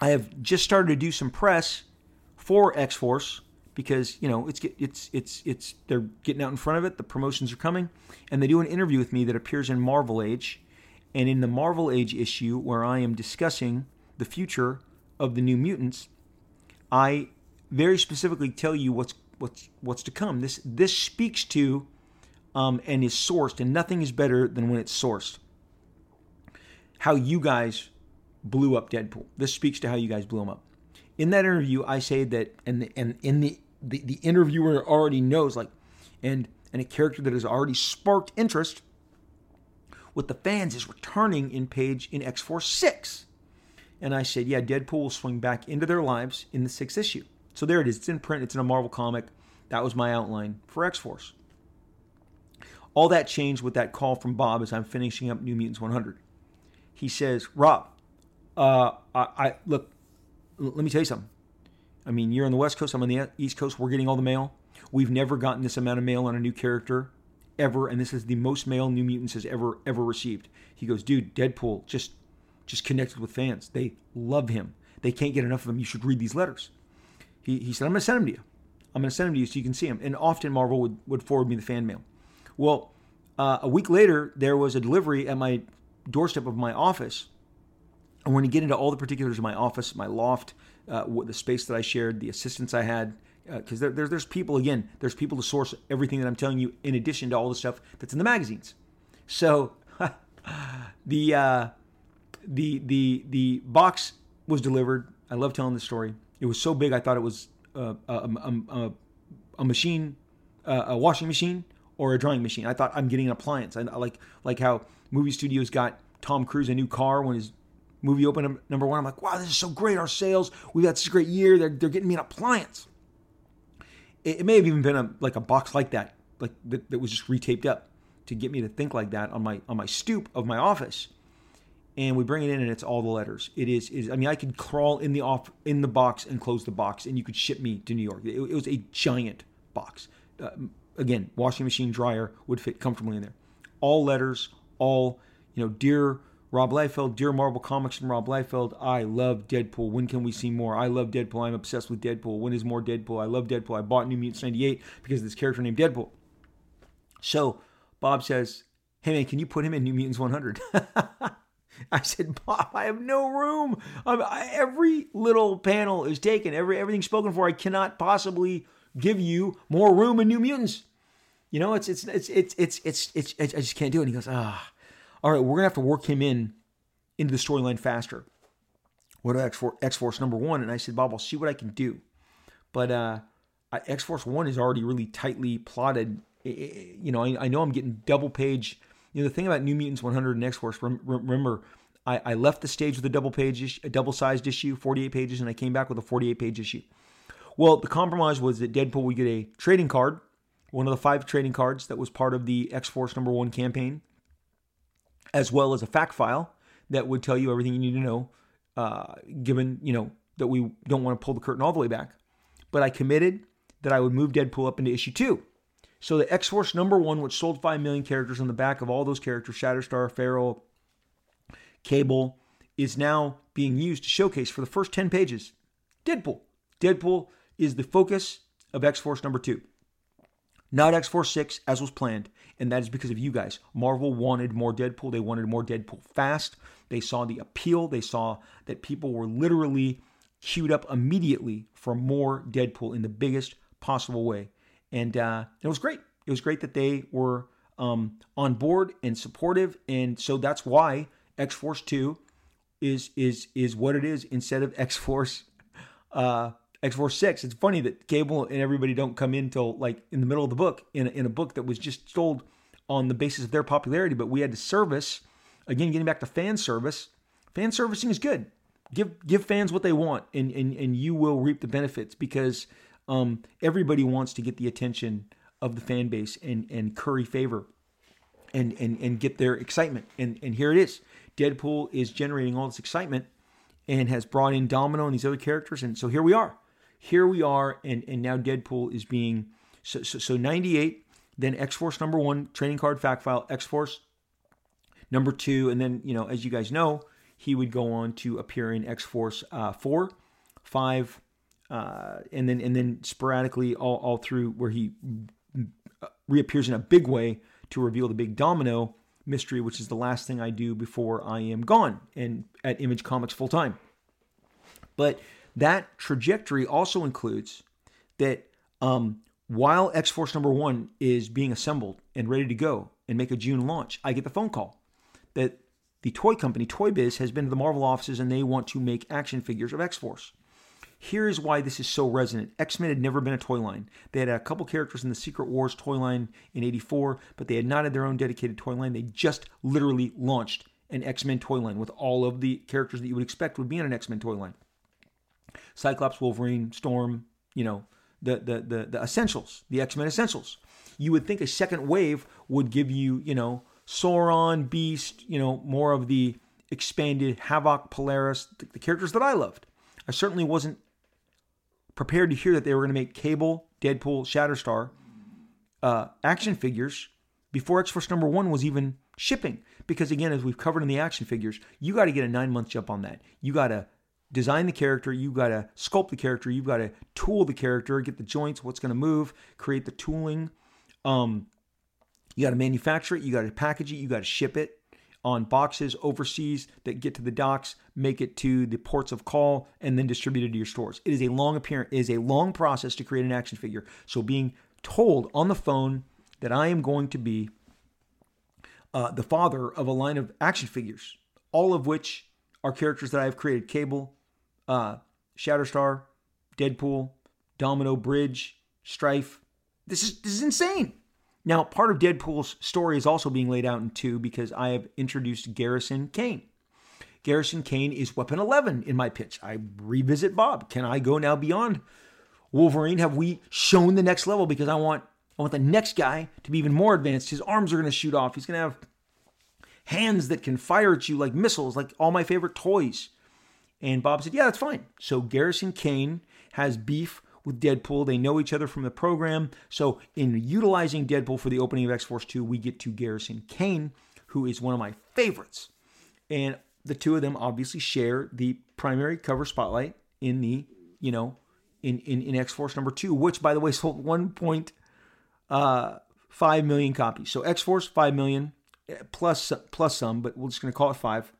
I have just started to do some press for X Force because you know it's it's it's it's they're getting out in front of it. The promotions are coming, and they do an interview with me that appears in Marvel Age, and in the Marvel Age issue where I am discussing the future of the New Mutants, I very specifically tell you what's what's what's to come. This this speaks to um, and is sourced, and nothing is better than when it's sourced. How you guys blew up Deadpool. This speaks to how you guys blew him up in that interview, I say that, and and in the, the the interviewer already knows, like, and and a character that has already sparked interest with the fans is returning in page in X Force six, and I said, yeah, Deadpool will swing back into their lives in the sixth issue. So there it is. It's in print. It's in a Marvel comic. That was my outline for X Force. All that changed with that call from Bob as I'm finishing up New Mutants 100. He says, Rob, uh, I, I look, let me tell you something. I mean, you're on the West Coast, I'm on the East Coast. We're getting all the mail. We've never gotten this amount of mail on a new character ever, and this is the most mail New Mutants has ever ever received. He goes, dude, Deadpool just just connected with fans. They love him. They can't get enough of him. You should read these letters. He, he said, I'm going to send them to you. I'm going to send them to you so you can see them. And often Marvel would, would forward me the fan mail. Well, uh, a week later, there was a delivery at my doorstep of my office I want to get into all the particulars of my office, my loft, uh, the space that I shared, the assistance I had, because uh, there, there's there's people again, there's people to source everything that I'm telling you, in addition to all the stuff that's in the magazines. So [laughs] the uh, the the the box was delivered. I love telling the story. It was so big, I thought it was uh, a, a, a, a machine, uh, a washing machine, or a drying machine. I thought I'm getting an appliance. I like like how movie studios got Tom Cruise a new car when his movie opened up number one. I'm like, wow, this is so great. Our sales, we've had such a great year. They're, they're getting me an appliance. It, it may have even been a, like a box like that, like that, that was just retaped up to get me to think like that on my on my stoop of my office. and we bring it in and it's all the letters. It is, is I mean, I could crawl in the off in the box and close the box, and you could ship me to New York. It, it was a giant box. Uh, again, washing machine dryer would fit comfortably in there. All letters, all you know, dear Rob Liefeld, dear Marvel Comics from Rob Liefeld. I love Deadpool. When can we see more? I love Deadpool. I'm obsessed with Deadpool. When is more Deadpool? I love Deadpool. I bought New Mutants 98 because of this character named Deadpool. So Bob says, Hey man, can you put him in New Mutants 100? [laughs] I said, Bob, I have no room. I, every little panel is taken. Every everything's spoken for. I cannot possibly give you more room in New Mutants. You know, it's it's it's it's it's it's, it's, it's I just can't do it. And he goes, ah, all right, we're gonna have to work him in into the storyline faster. What about X Force number one? And I said, Bob, I'll see what I can do. But uh, X Force one is already really tightly plotted. You know, I, I know I'm getting double page you know, the thing about New Mutants 100 and X Force, remember, I, I, left the stage with a double page, a double sized issue, 48 pages, and I came back with a 48 page issue. Well, the compromise was that Deadpool would get a trading card, one of the five trading cards that was part of the X Force number one campaign, as well as a fact file that would tell you everything you need to know, uh, given, you know, that we don't want to pull the curtain all the way back. But I committed that I would move Deadpool up into issue two. So the X Force number one, which sold 5 million characters on the back of all those characters, Shatterstar, Feral, Cable, is now being used to showcase for the first 10 pages Deadpool. Deadpool is the focus of X Force number two. Not X Force 6 as was planned, and that is because of you guys. Marvel wanted more Deadpool. They wanted more Deadpool fast. They saw the appeal. They saw that people were literally queued up immediately for more Deadpool in the biggest possible way and uh, it was great. It was great that they were um, on board and supportive, and so that's why X Force Two is is is what it is instead of X Force uh, X Force Six. It's funny that Cable and everybody don't come in till like in the middle of the book in a, in a book that was just sold on the basis of their popularity, but we had to service again. Getting back to fan service, fan servicing is good. Give give fans what they want, and and and you will reap the benefits because um, everybody wants to get the attention of the fan base and and curry favor and and and get their excitement. And and here it is. Deadpool is generating all this excitement and has brought in Domino and these other characters. And so here we are. Here we are, and and now Deadpool is being so so, so 98, then X Force number one, training card fact file, X Force number two, and then you know, as you guys know, he would go on to appear in X Force uh, four, five, uh, and then and then sporadically all, all through where he reappears in a big way to reveal the big domino mystery, which is the last thing I do before I am gone and at Image Comics full time. But that trajectory also includes that um, while X Force number one is being assembled and ready to go and make a June launch, I get the phone call that the toy company Toy Biz has been to the Marvel offices and they want to make action figures of X Force. Here's why this is so resonant. X Men had never been a toy line. They had a couple characters in the Secret Wars toy line in 84, but they had not had their own dedicated toy line. They just literally launched an X Men toy line with all of the characters that you would expect would be in an X Men toy line Cyclops, Wolverine, Storm, you know, the, the, the, the essentials, the X Men essentials. You would think a second wave would give you, you know, Sauron, Beast, you know, more of the expanded Havoc, Polaris, the, the characters that I loved. I certainly wasn't prepared to hear that they were going to make Cable, Deadpool, Shatterstar uh, action figures before X Force number one was even shipping. Because again, as we've covered in the action figures, you got to get a nine month jump on that. You got to design the character, you've got to sculpt the character, you've got to tool the character, get the joints, what's going to move, create the tooling. Um, you got to manufacture it, you got to package it, you got to ship it on boxes overseas that get to the docks, make it to the ports of call, and then distribute it to your stores. It is a long appearance, is a long process to create an action figure. So being told on the phone that I am going to be uh, the father of a line of action figures, all of which are characters that I have created: Cable, uh, Shatterstar, Deadpool, Domino, Bridge, Strife. This is this is insane. Now, part of Deadpool's story is also being laid out in two because I have introduced Garrison Kane. Garrison Kane is Weapon 11 in my pitch. I revisit Bob. Can I go now beyond Wolverine? Have we shown the next level? Because I want I want the next guy to be even more advanced. His arms are going to shoot off. He's going to have hands that can fire at you like missiles, like all my favorite toys. And Bob said, Yeah, that's fine. So Garrison Kane has beef with Deadpool. They know each other from the program. So in utilizing Deadpool for the opening of X Force 2, we get to Garrison Kane, who is one of my favorites. And the two of them obviously share the primary cover spotlight in the, you know, in, in, in X Force number two, which by the way [laughs] sold 1.5 uh, copies. So X Force, 5 million plus, plus some, but we're just going to call it five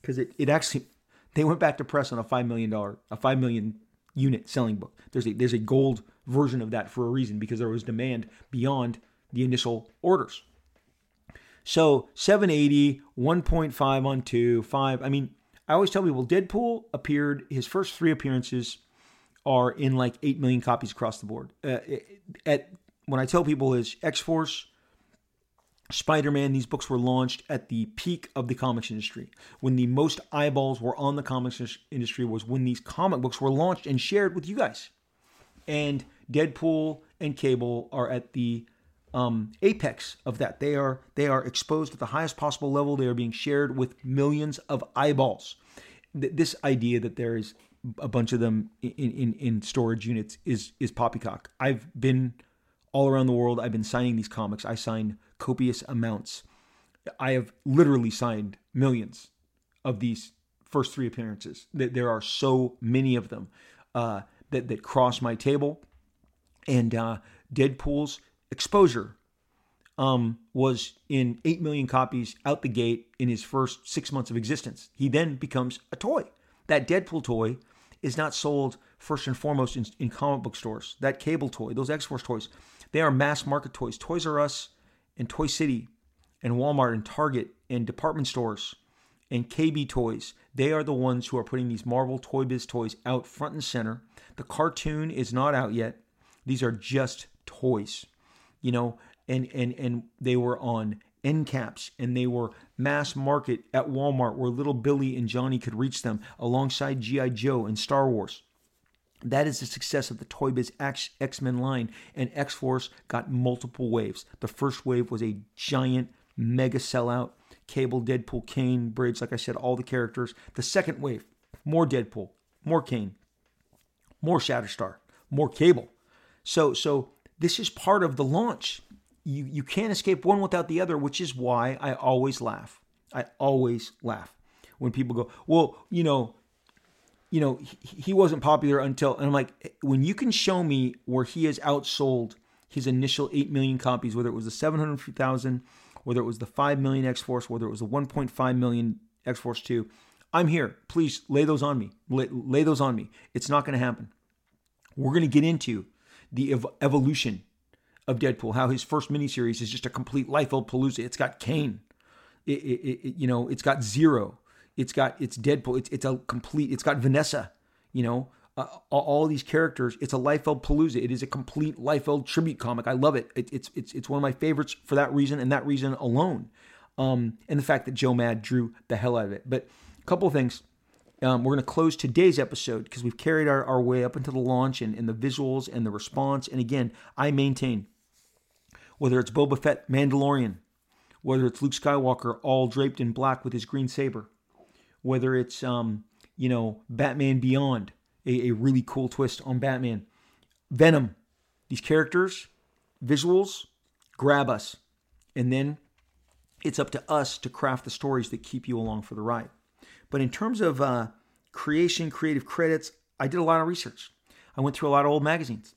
because it, it actually they went back to press on a five million dollar, a five million unit selling book. There's a there's a gold version of that for a reason because there was demand beyond the initial orders. So 780, 1.5 on two, five. I mean, I always tell people Deadpool appeared. His first three appearances are in like eight million copies across the board. Uh, at when I tell people is X Force, Spider Man, these books were launched at the peak of the comics industry. When the most eyeballs were on the comics industry was when these comic books were launched and shared with you guys. And Deadpool and Cable are at the um, apex of that. They are they are exposed at the highest possible level. They are being shared with millions of eyeballs. This idea that there is a bunch of them in, in, in storage units is is poppycock. I've been all around the world. I've been signing these comics. I signed copious amounts. I have literally signed millions of these first three appearances. There are so many of them uh, that that cross my table, and uh, Deadpool's exposure um, was in eight million copies out the gate in his first six months of existence. He then becomes a toy. That Deadpool toy is not sold first and foremost in, in comic book stores. That cable toy, those X Force toys, they are mass market toys. Toys R Us and Toy City and Walmart and Target and department stores and KB Toys, they are the ones who are putting these Marvel Toy Biz toys out front and center. The cartoon is not out yet. These are just toys, you know, and and and they were on end caps and they were mass market at Walmart where little Billy and Johnny could reach them alongside G.I. Joe and Star Wars. That is the success of the Toy Biz X Men line, and X Force got multiple waves. The first wave was a giant, mega sellout. Cable, Deadpool, Kane, Bridge, like I said, all the characters. The second wave, more Deadpool, more Kane, more Shatterstar, more Cable. So, so this is part of the launch. You you can't escape one without the other, which is why I always laugh. I always laugh when people go, well, you know, you know, he, wasn't popular until, and I'm like, when you can show me where he has outsold his initial 8 million copies, whether it was the 750,000, whether it was the 5 million X Force, whether it was the 1.5 million X Force 2, I'm here. Please lay those on me. Lay, lay those on me. It's not going to happen. We're going to get into the ev- evolution of Deadpool, how his first miniseries is just a complete Liefeld Palooza. It's got Kane. It, it, it, you know, it's got Zero. It's got it's Deadpool. It's it's a complete. It's got Vanessa. You know, uh, all, these characters. It's a Liefeld Palooza. It is a complete Liefeld tribute comic. I love it. it. It's it's it's one of my favorites for that reason and that reason alone. Um, and the fact that Joe Mad drew the hell out of it. But a couple of things. Um, we're going to close today's episode because we've carried our, our way up into the launch and, and the visuals and the response. And again, I maintain whether it's Boba Fett, Mandalorian, whether it's Luke Skywalker, all draped in black with his green saber, whether it's um, you know Batman Beyond, a, a really cool twist on Batman, Venom, these characters, visuals, grab us, and then it's up to us to craft the stories that keep you along for the ride. But in terms of uh, creation, creative credits, I did a lot of research. I went through a lot of old magazines.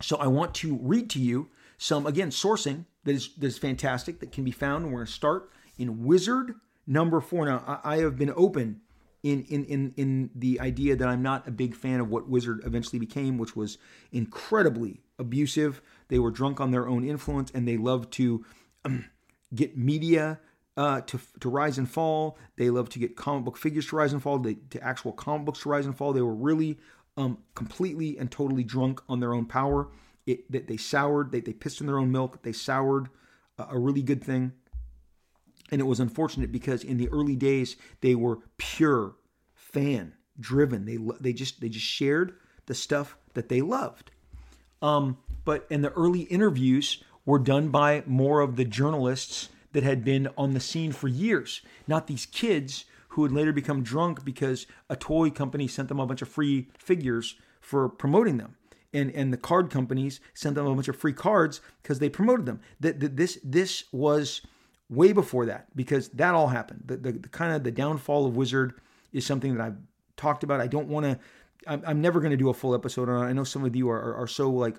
So I want to read to you some, again, sourcing that is, that is fantastic that can be found. And we're going to start in Wizard number four. Now, I, I have been open in, in in in the idea that I'm not a big fan of what Wizard eventually became, which was incredibly abusive. They were drunk on their own influence, and they loved to um, get media uh, to to rise and fall. They loved to get comic book figures to rise and fall. They, to actual comic books to rise and fall. They were really um, completely and totally drunk on their own power. It that they soured. They they pissed in their own milk. They soured a, a really good thing and it was unfortunate because in the early days they were pure fan driven. They they just they just shared the stuff that they loved. Um, but in the early interviews were done by more of the journalists that had been on the scene for years, not these kids who would later become drunk because a toy company sent them a bunch of free figures for promoting them. And, and the card companies sent them a bunch of free cards because they promoted them. That this this was way before that because that all happened. The, the, the, kind of the downfall of Wizard is something that I've talked about. I don't want to. I'm, I'm, never going to do a full episode on it. I know some of you are, are, are so like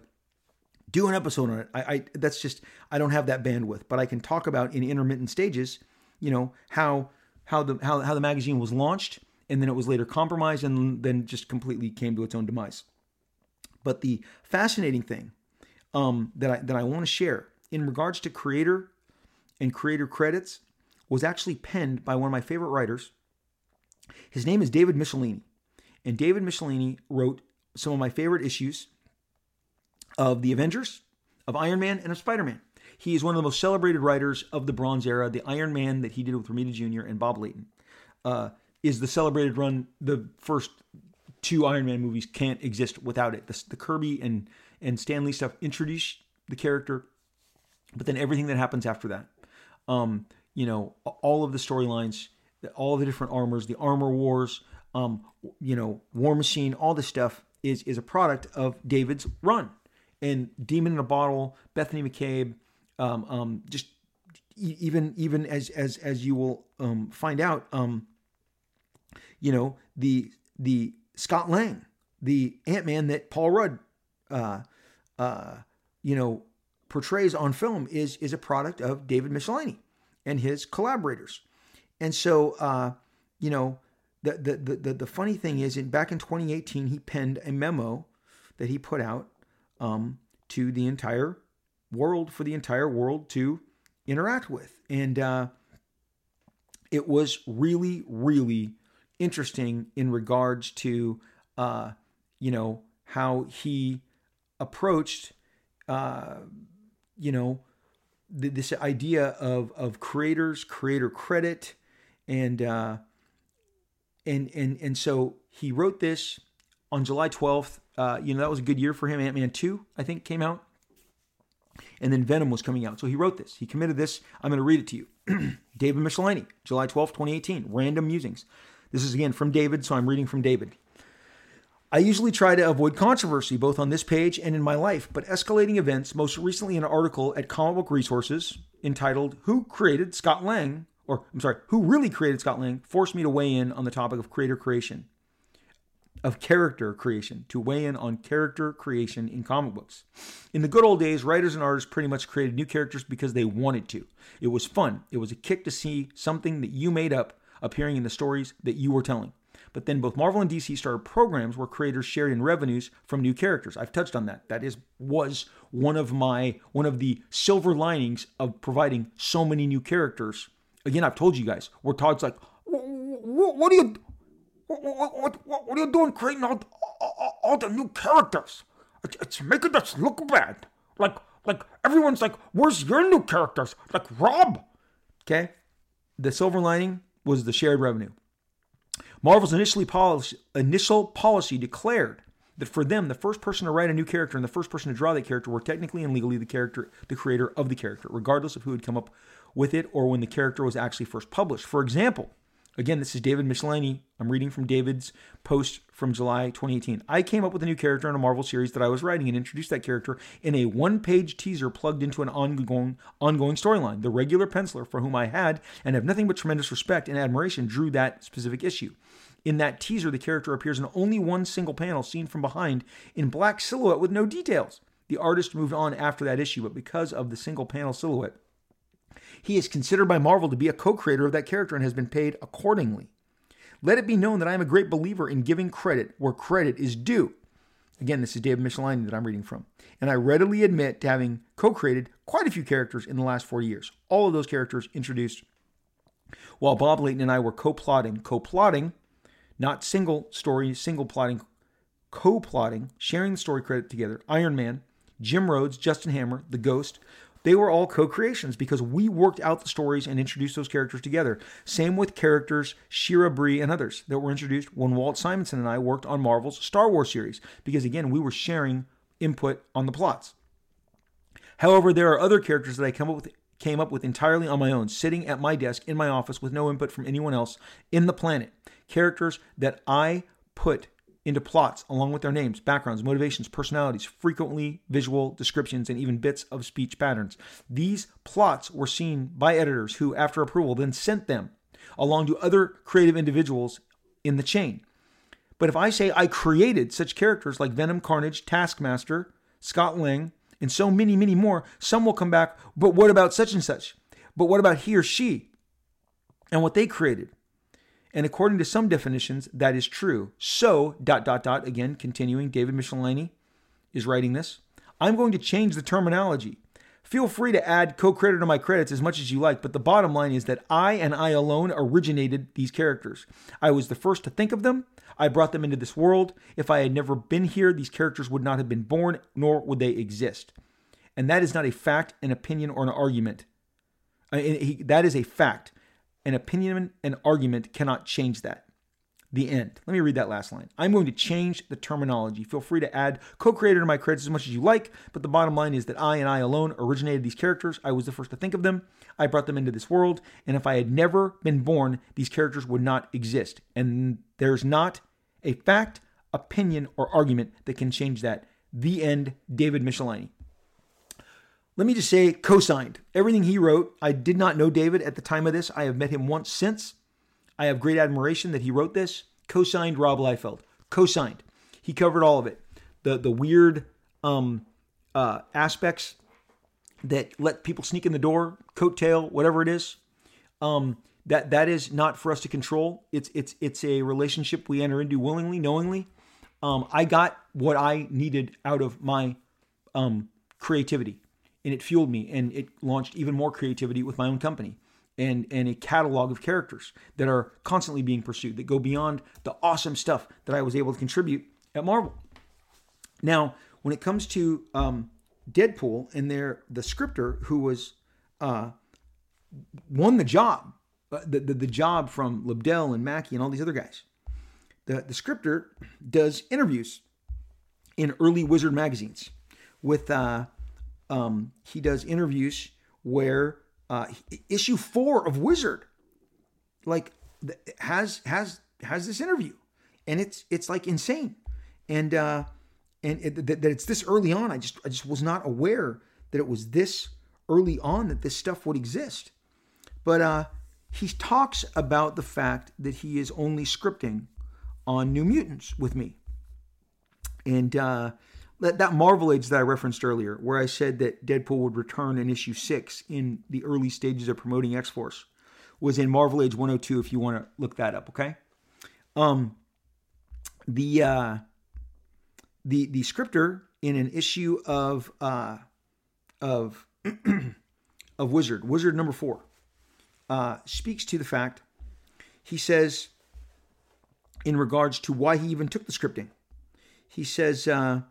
do an episode on it. I, I that's just I don't have that bandwidth, but I can talk about in intermittent stages. You know how how the how, how the magazine was launched and then it was later compromised and then just completely came to its own demise. But the fascinating thing um, that I that I want to share in regards to creator and creator credits was actually penned by one of my favorite writers. His name is David Michelinie, and David Michelinie wrote some of my favorite issues of the Avengers, of Iron Man, and of Spider Man. He is one of the most celebrated writers of the Bronze Era. The Iron Man that he did with Romita Jr. and Bob Layton uh, is the celebrated run. The first two Iron Man movies can't exist without it. The, the Kirby and and Stan Lee stuff introduced the character, but then everything that happens after that, um, you know, all of the storylines, all the different armors, the armor wars, um, you know, War Machine, all this stuff is is a product of David's run. And Demon in a Bottle, Bethany McCabe, um, um, just even even as as as you will um, find out, um, you know the the Scott Lang, the Ant Man that Paul Rudd, uh, uh, you know, portrays on film is is a product of David Michelinie and his collaborators, and so uh, you know the, the the the funny thing is, in back in 2018, he penned a memo that he put out um, to the entire world for the entire world to interact with. And uh, it was really, really interesting in regards to, uh, you know, how he approached, uh, you know, th- this idea of of creators, creator credit, and uh, and and and so he wrote this on July twelfth. Uh, you know, that was a good year for him. Ant Man two, I think, came out and then Venom was coming out. So he wrote this. He committed this. I'm going to read it to you. [clears throat] David Michelinie, July twelfth, 2018, Random Musings. This is again from David, so I'm reading from David. I usually try to avoid controversy both on this page and in my life, but escalating events, most recently an article at Comic Book Resources entitled Who Created Scott Lang, or I'm sorry, Who Really Created Scott Lang, forced me to weigh in on the topic of creator creation of character creation to weigh in on character creation in comic books. In the good old days, writers and artists pretty much created new characters because they wanted to. It was fun. It was a kick to see something that you made up appearing in the stories that you were telling. But then both Marvel and DC started programs where creators shared in revenues from new characters. I've touched on that. That is was one of my one of the silver linings of providing so many new characters. Again, I've told you guys where Todd's like, "What are you? What, what, what, are you doing creating all, all, all the new characters? It's, it's making us look bad. Like, like everyone's like, where's your new characters? Like Rob. Okay. The silver lining was the shared revenue. Marvel's initially policy, initial policy declared that for them, the first person to write a new character and the first person to draw that character were technically and legally the character, the creator of the character, regardless of who had come up with it or when the character was actually first published. For example, Again, this is David Michelinie. I'm reading from David's post from July 2018. I came up with a new character in a Marvel series that I was writing and introduced that character in a one-page teaser plugged into an ongoing ongoing storyline. The regular penciler for whom I had and have nothing but tremendous respect and admiration drew that specific issue. In that teaser, the character appears in only one single panel seen from behind in black silhouette with no details. The artist moved on after that issue, but because of the single panel silhouette, he is considered by Marvel to be a co creator of that character and has been paid accordingly. Let it be known that I am a great believer in giving credit where credit is due. Again, this is David Michelinie that I'm reading from. And I readily admit to having co created quite a few characters in the last 40 years. All of those characters introduced while Bob Layton and I were co plotting, co plotting, not single story, single plotting, co plotting, sharing the story credit together. Iron Man, Jim Rhodes, Justin Hammer, The Ghost, they were all co-creations because we worked out the stories and introduced those characters together. Same with characters Shira Brie and others that were introduced when Walt Simonson and I worked on Marvel's Star Wars series because again, we were sharing input on the plots. However, there are other characters that I come up with came up with entirely on my own, sitting at my desk in my office with no input from anyone else in the planet. Characters that I put into plots along with their names, backgrounds, motivations, personalities, frequently visual descriptions, and even bits of speech patterns. These plots were seen by editors who, after approval, then sent them along to other creative individuals in the chain. But if I say I created such characters like Venom, Carnage, Taskmaster, Scott Lang, and so many, many more, some will come back, but what about such and such? But what about he or she and what they created? And according to some definitions, that is true. So, dot, dot, dot, again, continuing, David Michelinie is writing this. I'm going to change the terminology. Feel free to add co creator to my credits as much as you like, but the bottom line is that I and I alone originated these characters. I was the first to think of them. I brought them into this world. If I had never been here, these characters would not have been born, nor would they exist. And that is not a fact, an opinion, or an argument. Uh, that is a fact. An opinion and argument cannot change that. The end. Let me read that last line. I'm going to change the terminology. Feel free to add co creator to my credits as much as you like, but the bottom line is that I and I alone originated these characters. I was the first to think of them. I brought them into this world. And if I had never been born, these characters would not exist. And there's not a fact, opinion, or argument that can change that. The end, David Michelinie. Let me just say, co signed. Everything he wrote, I did not know David at the time of this. I have met him once since. I have great admiration that he wrote this. Co signed Rob Liefeld. Co signed. He covered all of it. The, the weird um, uh, aspects that let people sneak in the door, coattail, whatever it is. Um, that that is not for us to control. It's it's it's a relationship we enter into willingly, knowingly. Um, I got what I needed out of my um, creativity and it fueled me and it launched even more creativity with my own company and and a catalog of characters that are constantly being pursued that go beyond the awesome stuff that I was able to contribute at Marvel. Now, when it comes to um, Deadpool and their the scripter who was uh, won the job, uh, the, the, the job from Lobdell and Mackie and all these other guys. The the scripter does interviews in early Wizard magazines with uh, um, he does interviews where uh, issue four of Wizard. Like has has has this interview, and it's it's like insane, and uh, and it, that, that it's this early on. I just I just was not aware that it was this early on that this stuff would exist, but uh, he talks about the fact that he is only scripting on New Mutants with me, and uh, that, Marvel Age that I referenced earlier, where I said that Deadpool would return in issue six in the early stages of promoting X Force, was in Marvel Age 102. If you want to look that up, okay. Um, the uh, the the scripter in an issue of uh, of [clears throat] of Wizard, Wizard number four, uh, speaks to the fact. He says, in regards to why he even took the scripting, he says. Uh,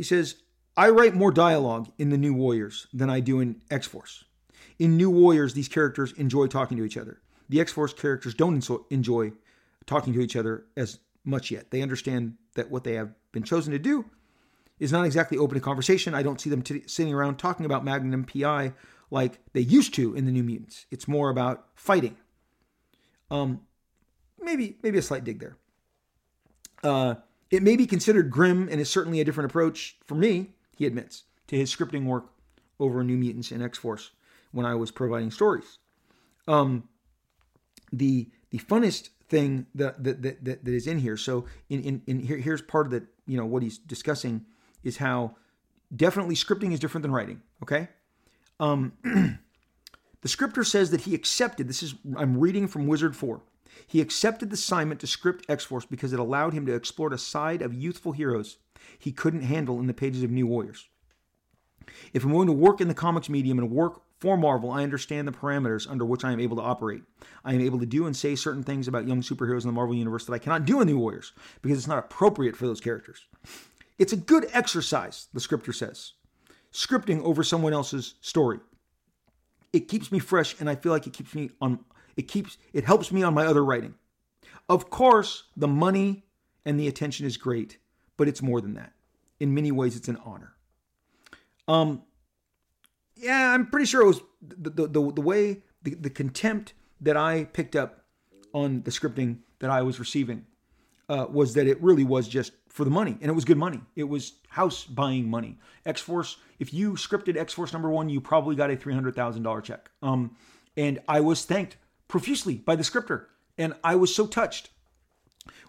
he says, I write more dialogue in the New Warriors than I do in X Force. In New Warriors, these characters enjoy talking to each other. The X Force characters don't enjoy talking to each other as much yet. They understand that what they have been chosen to do is not exactly open to conversation. I don't see them t- sitting around talking about Magnum PI like they used to in the New Mutants. It's more about fighting. Um, maybe maybe a slight dig there. Uh, it may be considered grim and is certainly a different approach for me, he admits, to his scripting work over New Mutants and X Force when I was providing stories. Um, the the funnest thing that that, that, that is in here. So in, in, in here, here's part of the you know what he's discussing is how definitely scripting is different than writing. Okay. Um, [clears throat] the scripter says that he accepted. This is I'm reading from Wizard Four. He accepted the assignment to script X Force because it allowed him to explore a side of youthful heroes he couldn't handle in the pages of New Warriors. If I'm going to work in the comics medium and work for Marvel, I understand the parameters under which I am able to operate. I am able to do and say certain things about young superheroes in the Marvel Universe that I cannot do in New Warriors because it's not appropriate for those characters. It's a good exercise, the scripter says, scripting over someone else's story. It keeps me fresh and I feel like it keeps me on it keeps it helps me on my other writing. Of course, the money and the attention is great, but it's more than that. In many ways, it's an honor. Um, yeah, I'm pretty sure it was the the, the, the way the, the contempt that I picked up on the scripting that I was receiving uh, was that it really was just for the money, and it was good money. It was house buying money. X Force, if you scripted X Force number one, you probably got a three hundred thousand dollar check. Um, and I was thanked profusely by the scripter, and I was so touched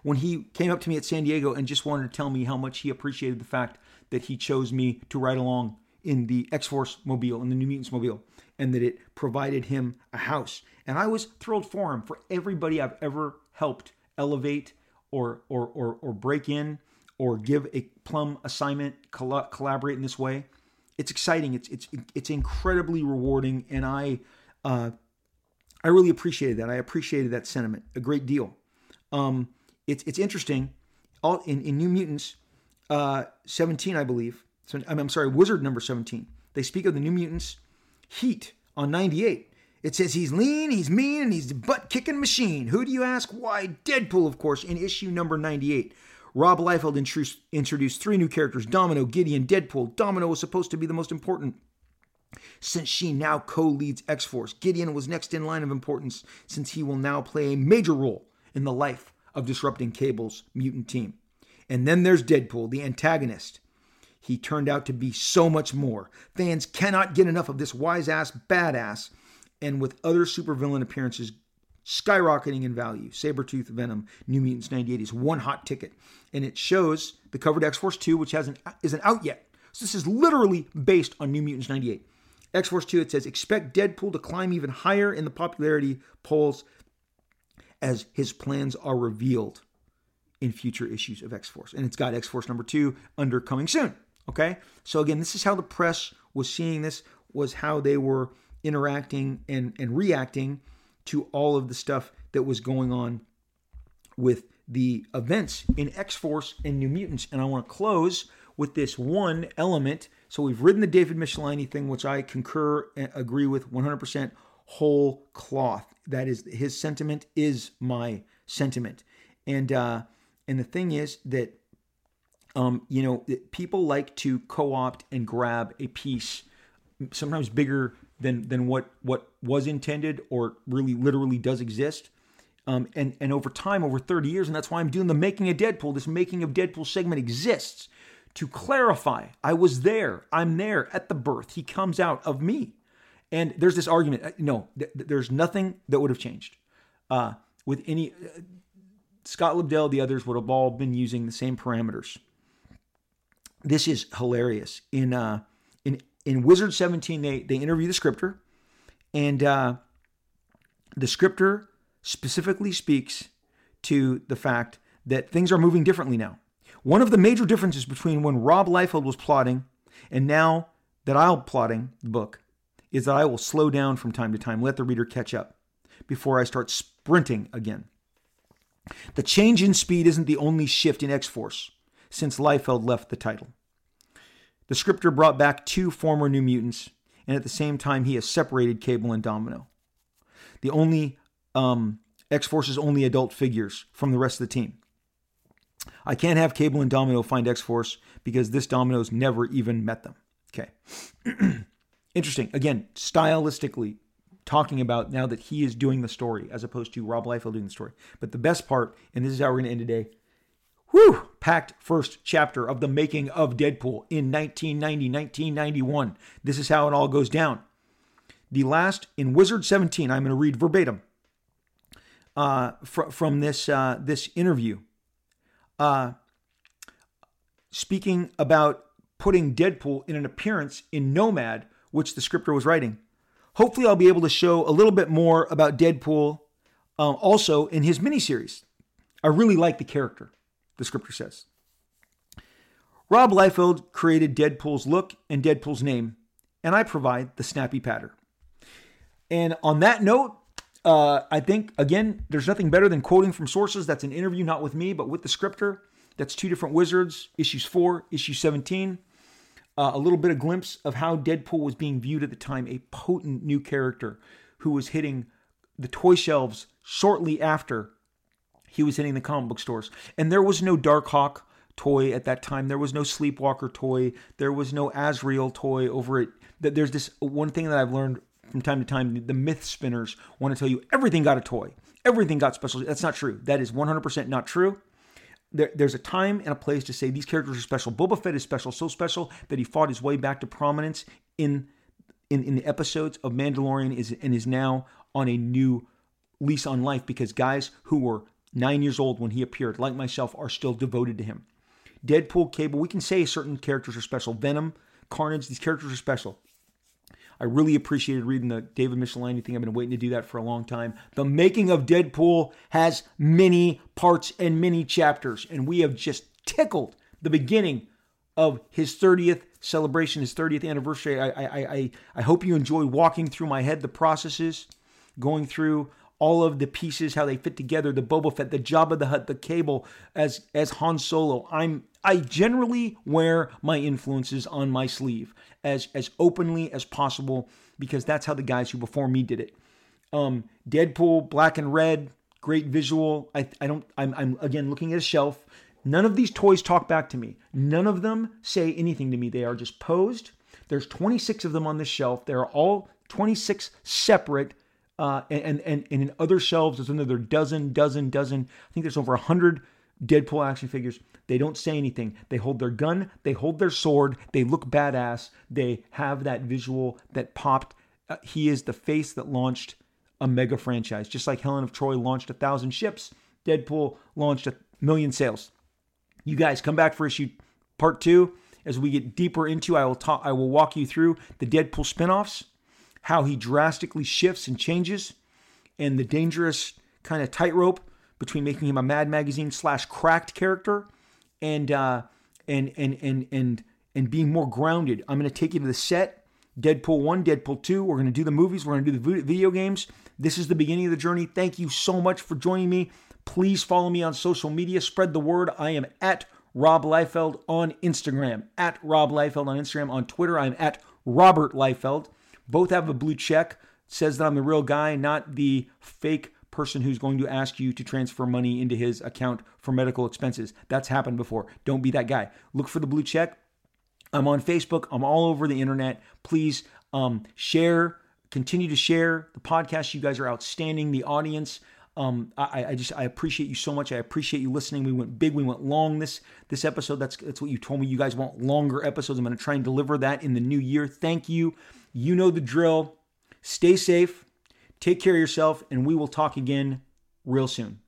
when he came up to me at San Diego and just wanted to tell me how much he appreciated the fact that he chose me to ride along in the X Force mobile, in the New Mutants mobile, and that it provided him a house. And I was thrilled for him, for everybody I've ever helped elevate or or or, or break in or give a plum assignment, coll- collaborate in this way. It's exciting. It's it's it's incredibly rewarding, and I uh, I really appreciated that. I appreciated that sentiment a great deal. Um, it's it's interesting. All in, in New Mutants, uh, 17, I believe. So, I'm, I'm sorry, Wizard number 17. They speak of the New Mutants Heat on 98. It says he's lean, he's mean, and he's a butt kicking machine. Who do you ask? Why, Deadpool, of course, in issue number 98. Rob Liefeld introduced three new characters Domino, Gideon, Deadpool. Domino was supposed to be the most important since she now co leads X Force. Gideon was next in line of importance since he will now play a major role in the life of disrupting Cable's mutant team. And then there's Deadpool, the antagonist. He turned out to be so much more. Fans cannot get enough of this wise ass badass and with other supervillain appearances skyrocketing in value. Sabretooth Venom, New Mutants 98 is one hot ticket. And it shows the covered X Force 2, which hasn't isn't out yet. So this is literally based on New Mutants 98. X Force 2, it says, expect Deadpool to climb even higher in the popularity polls as his plans are revealed in future issues of X Force. And it's got X Force number two under coming soon. Okay? So again, this is how the press was seeing this, was how they were interacting and, and reacting to all of the stuff that was going on with the events in X Force and New Mutants. And I want to close with this one element. So we've ridden the David Michelinie thing, which I concur and agree with 100% whole cloth. That is his sentiment is my sentiment. And uh, and the thing is that um, you know people like to co-opt and grab a piece, sometimes bigger than than what what was intended or really literally does exist. Um, and and over time, over 30 years, and that's why I'm doing the making of Deadpool. This making of Deadpool segment exists to clarify. I was there. I'm there at the birth. He comes out of me. And there's this argument. Uh, no, th- there's nothing that would have changed uh, with any. Uh, Scott Lobdell, the others would have all been using the same parameters. This is hilarious. In uh, in in Wizard 17, they they interview the scripter, and uh, the scripter specifically speaks to the fact that things are moving differently now. One of the major differences between when Rob Liefeld was plotting and now that I'm plotting the book is that I will slow down from time to time, let the reader catch up before I start sprinting again. The change in speed isn't the only shift in X Force since Liefeld left the title. The scripter brought back two former New Mutants, and at the same time, he has separated Cable and Domino. The only um, X Force's only adult figures from the rest of the team. I can't have Cable and Domino find X Force because this Domino's never even met them. Okay. [clears throat] Interesting. Again, stylistically, talking about now that he is doing the story as opposed to Rob Liefeld doing the story. But the best part, and this is how we're going to end today, whew, packed first chapter of the making of Deadpool in 1990, 1991. This is how it all goes down. The last, in Wizard 17, I'm going to read verbatim uh, fr- from this, uh, this interview. Uh, speaking about putting Deadpool in an appearance in Nomad, which the scripter was writing. Hopefully, I'll be able to show a little bit more about Deadpool um, also in his miniseries. I really like the character, the scripter says. Rob Liefeld created Deadpool's look and Deadpool's name, and I provide the snappy patter. And on that note, uh, I think, again, there's nothing better than quoting from sources. That's an interview, not with me, but with the scripter. That's two different wizards, issues four, issue 17. Uh, a little bit of glimpse of how Deadpool was being viewed at the time, a potent new character who was hitting the toy shelves shortly after he was hitting the comic book stores. And there was no Darkhawk, toy at that time. There was no Sleepwalker toy. There was no Azrael toy over it. There's this one thing that I've learned from time to time. The myth spinners want to tell you everything got a toy. Everything got special. That's not true. That is 100% not true. There, there's a time and a place to say these characters are special. Boba Fett is special, so special that he fought his way back to prominence in in, in the episodes of Mandalorian is and is now on a new lease on life because guys who were nine years old when he appeared, like myself, are still devoted to him. Deadpool, Cable, we can say certain characters are special. Venom, Carnage, these characters are special. I really appreciated reading the David Michelinie thing. I've been waiting to do that for a long time. The making of Deadpool has many parts and many chapters, and we have just tickled the beginning of his 30th celebration, his 30th anniversary. I, I, I, I hope you enjoy walking through my head the processes, going through all of the pieces, how they fit together, the Boba Fett, the Jabba the Hutt, the Cable as as Han Solo. I'm I generally wear my influences on my sleeve as as openly as possible because that's how the guys who before me did it. Um, Deadpool, black and red, great visual. I I don't I'm I'm again looking at a shelf. None of these toys talk back to me. None of them say anything to me. They are just posed. There's 26 of them on this shelf. They're all 26 separate uh, and, and, and in other shelves, there's another dozen, dozen, dozen. I think there's over a 100 Deadpool action figures. They don't say anything. They hold their gun, they hold their sword, they look badass, they have that visual that popped. Uh, he is the face that launched a mega franchise. Just like Helen of Troy launched a thousand ships, Deadpool launched a million sales. You guys come back for issue part two. As we get deeper into, I will talk. I will walk you through the Deadpool spinoffs how he drastically shifts and changes, and the dangerous kind of tightrope between making him a Mad Magazine slash cracked character and uh, and and and and and being more grounded. I'm going to take you to the set. Deadpool 1, Deadpool 2. We're going to do the movies. We're going to do the video games. This is the beginning of the journey. Thank you so much for joining me. Please follow me on social media. Spread the word. I am at Rob Liefeld on Instagram. At Rob Liefeld on Instagram. On Twitter, I'm at Robert Liefeld. Both have a blue check, says that I'm the real guy, not the fake person who's going to ask you to transfer money into his account for medical expenses. That's happened before. Don't be that guy. Look for the blue check. I'm on Facebook. I'm all over the internet. Please um, share, continue to share the podcast. You guys are outstanding. The audience. Um, I, I, just I appreciate you so much. I appreciate you listening. We went big, we went long this this episode. That's that's what you told me. You guys want longer episodes. I'm going to try and deliver that in the new year. Thank you. You know the drill. Stay safe, take care of yourself, and we will talk again real soon.